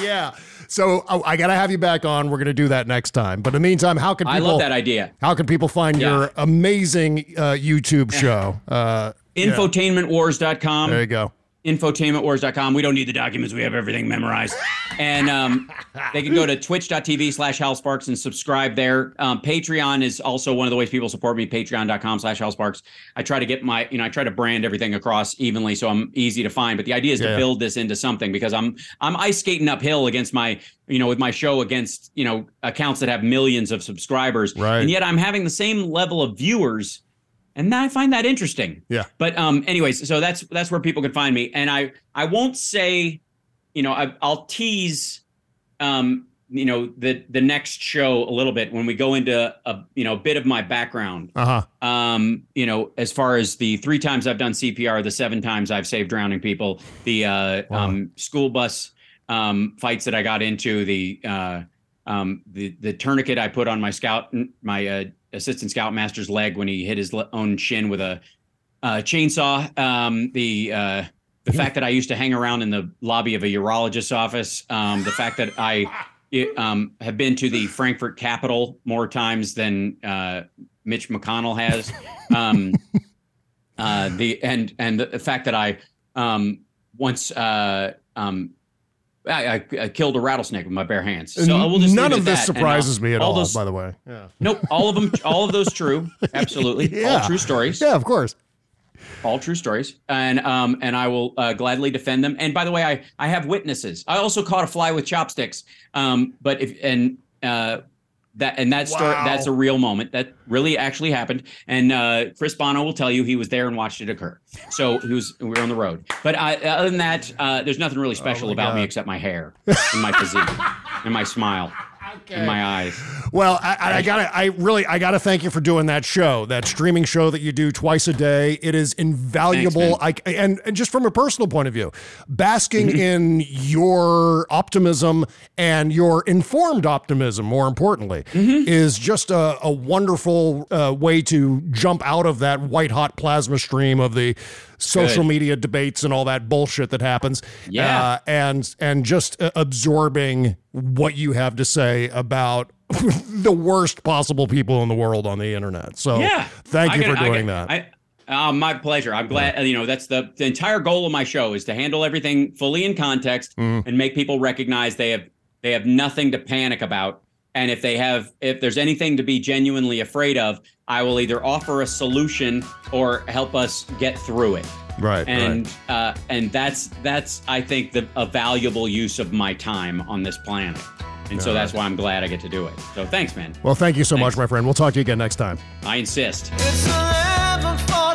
yeah. So oh, I got to have you back on. We're going to do that next time. But in the meantime, how can I people, love that idea. How can people find Yeah. your amazing uh, YouTube show? Uh. Infotainmentwars.com. There you go. infotainmentwars.com. We don't need the documents. We have everything memorized. And um, they can go to twitch.tv slash Hal Sparks and subscribe there. Um, Patreon is also one of the ways people support me, patreon.com slash Hal Sparks. I try to get my, you know, I try to brand everything across evenly so I'm easy to find. But the idea is Yeah. to build this into something because I'm I'm ice skating uphill against my, you know, with my show against, you know, accounts that have millions of subscribers. Right. And yet I'm having the same level of viewers. And I find that interesting. Yeah. But um, anyways, so that's that's where people can find me, and I I won't say, you know, I, I'll tease, um, you know, the the next show a little bit when we go into a you know a bit of my background. Uh huh. Um, you know, as far as the three times I've done CPR, the seven times I've saved drowning people, the uh, Wow. um, school bus um, fights that I got into, the uh, um, the the tourniquet I put on my scout my uh, assistant scoutmaster's leg when he hit his le- own shin with a uh, chainsaw. Um, the uh, the fact that I used to hang around in the lobby of a urologist's office. Um, the fact that I um, have been to the Frankfort Capitol more times than uh, Mitch McConnell has. Um, uh, the and and the fact that I um, once uh, um, I, I, I killed a rattlesnake with my bare hands. So we'll just None of this that. Uh, surprises me at all, those- by the way. Yeah. Nope, all of them, all of those true, absolutely, Yeah. all true stories, Yeah, of course. all true stories, and um, and I will uh, gladly defend them. And by the way, I I have witnesses. I also caught a fly with chopsticks. Um, but if and uh, that and that story Wow. that's a real moment that really actually happened. And uh, Chris Bono will tell you he was there and watched it occur. So he was we were on the road. But I, other than that, uh, there's nothing really special my about me except my hair and my physique and my smile and my eyes. Well, I, I, I gotta, I really, I gotta thank you for doing that show, that streaming show that you do twice a day. It is invaluable. I and, and just from a personal point of view, basking in your optimism and your informed optimism, more importantly, Mm-hmm. is just a, a wonderful uh, way to jump out of that white hot plasma stream of the social Good. media debates and all that bullshit that happens. Yeah. Uh, and and just uh, absorbing what you have to say about the worst possible people in the world on the internet. So Yeah. thank I you for doing gotta- that. I, uh, my pleasure. I'm glad. You know, that's the the entire goal of my show is to handle everything fully in context Mm. and make people recognize they have they have nothing to panic about And if they have, if there's anything to be genuinely afraid of, I will either offer a solution or help us get through it. Right. And uh, and that's that's I think the a valuable use of my time on this planet. And so All that's why I'm glad I get to do it. So thanks, man. Well, thank you so Thanks. much, my friend. We'll talk to you again next time. I insist. It's the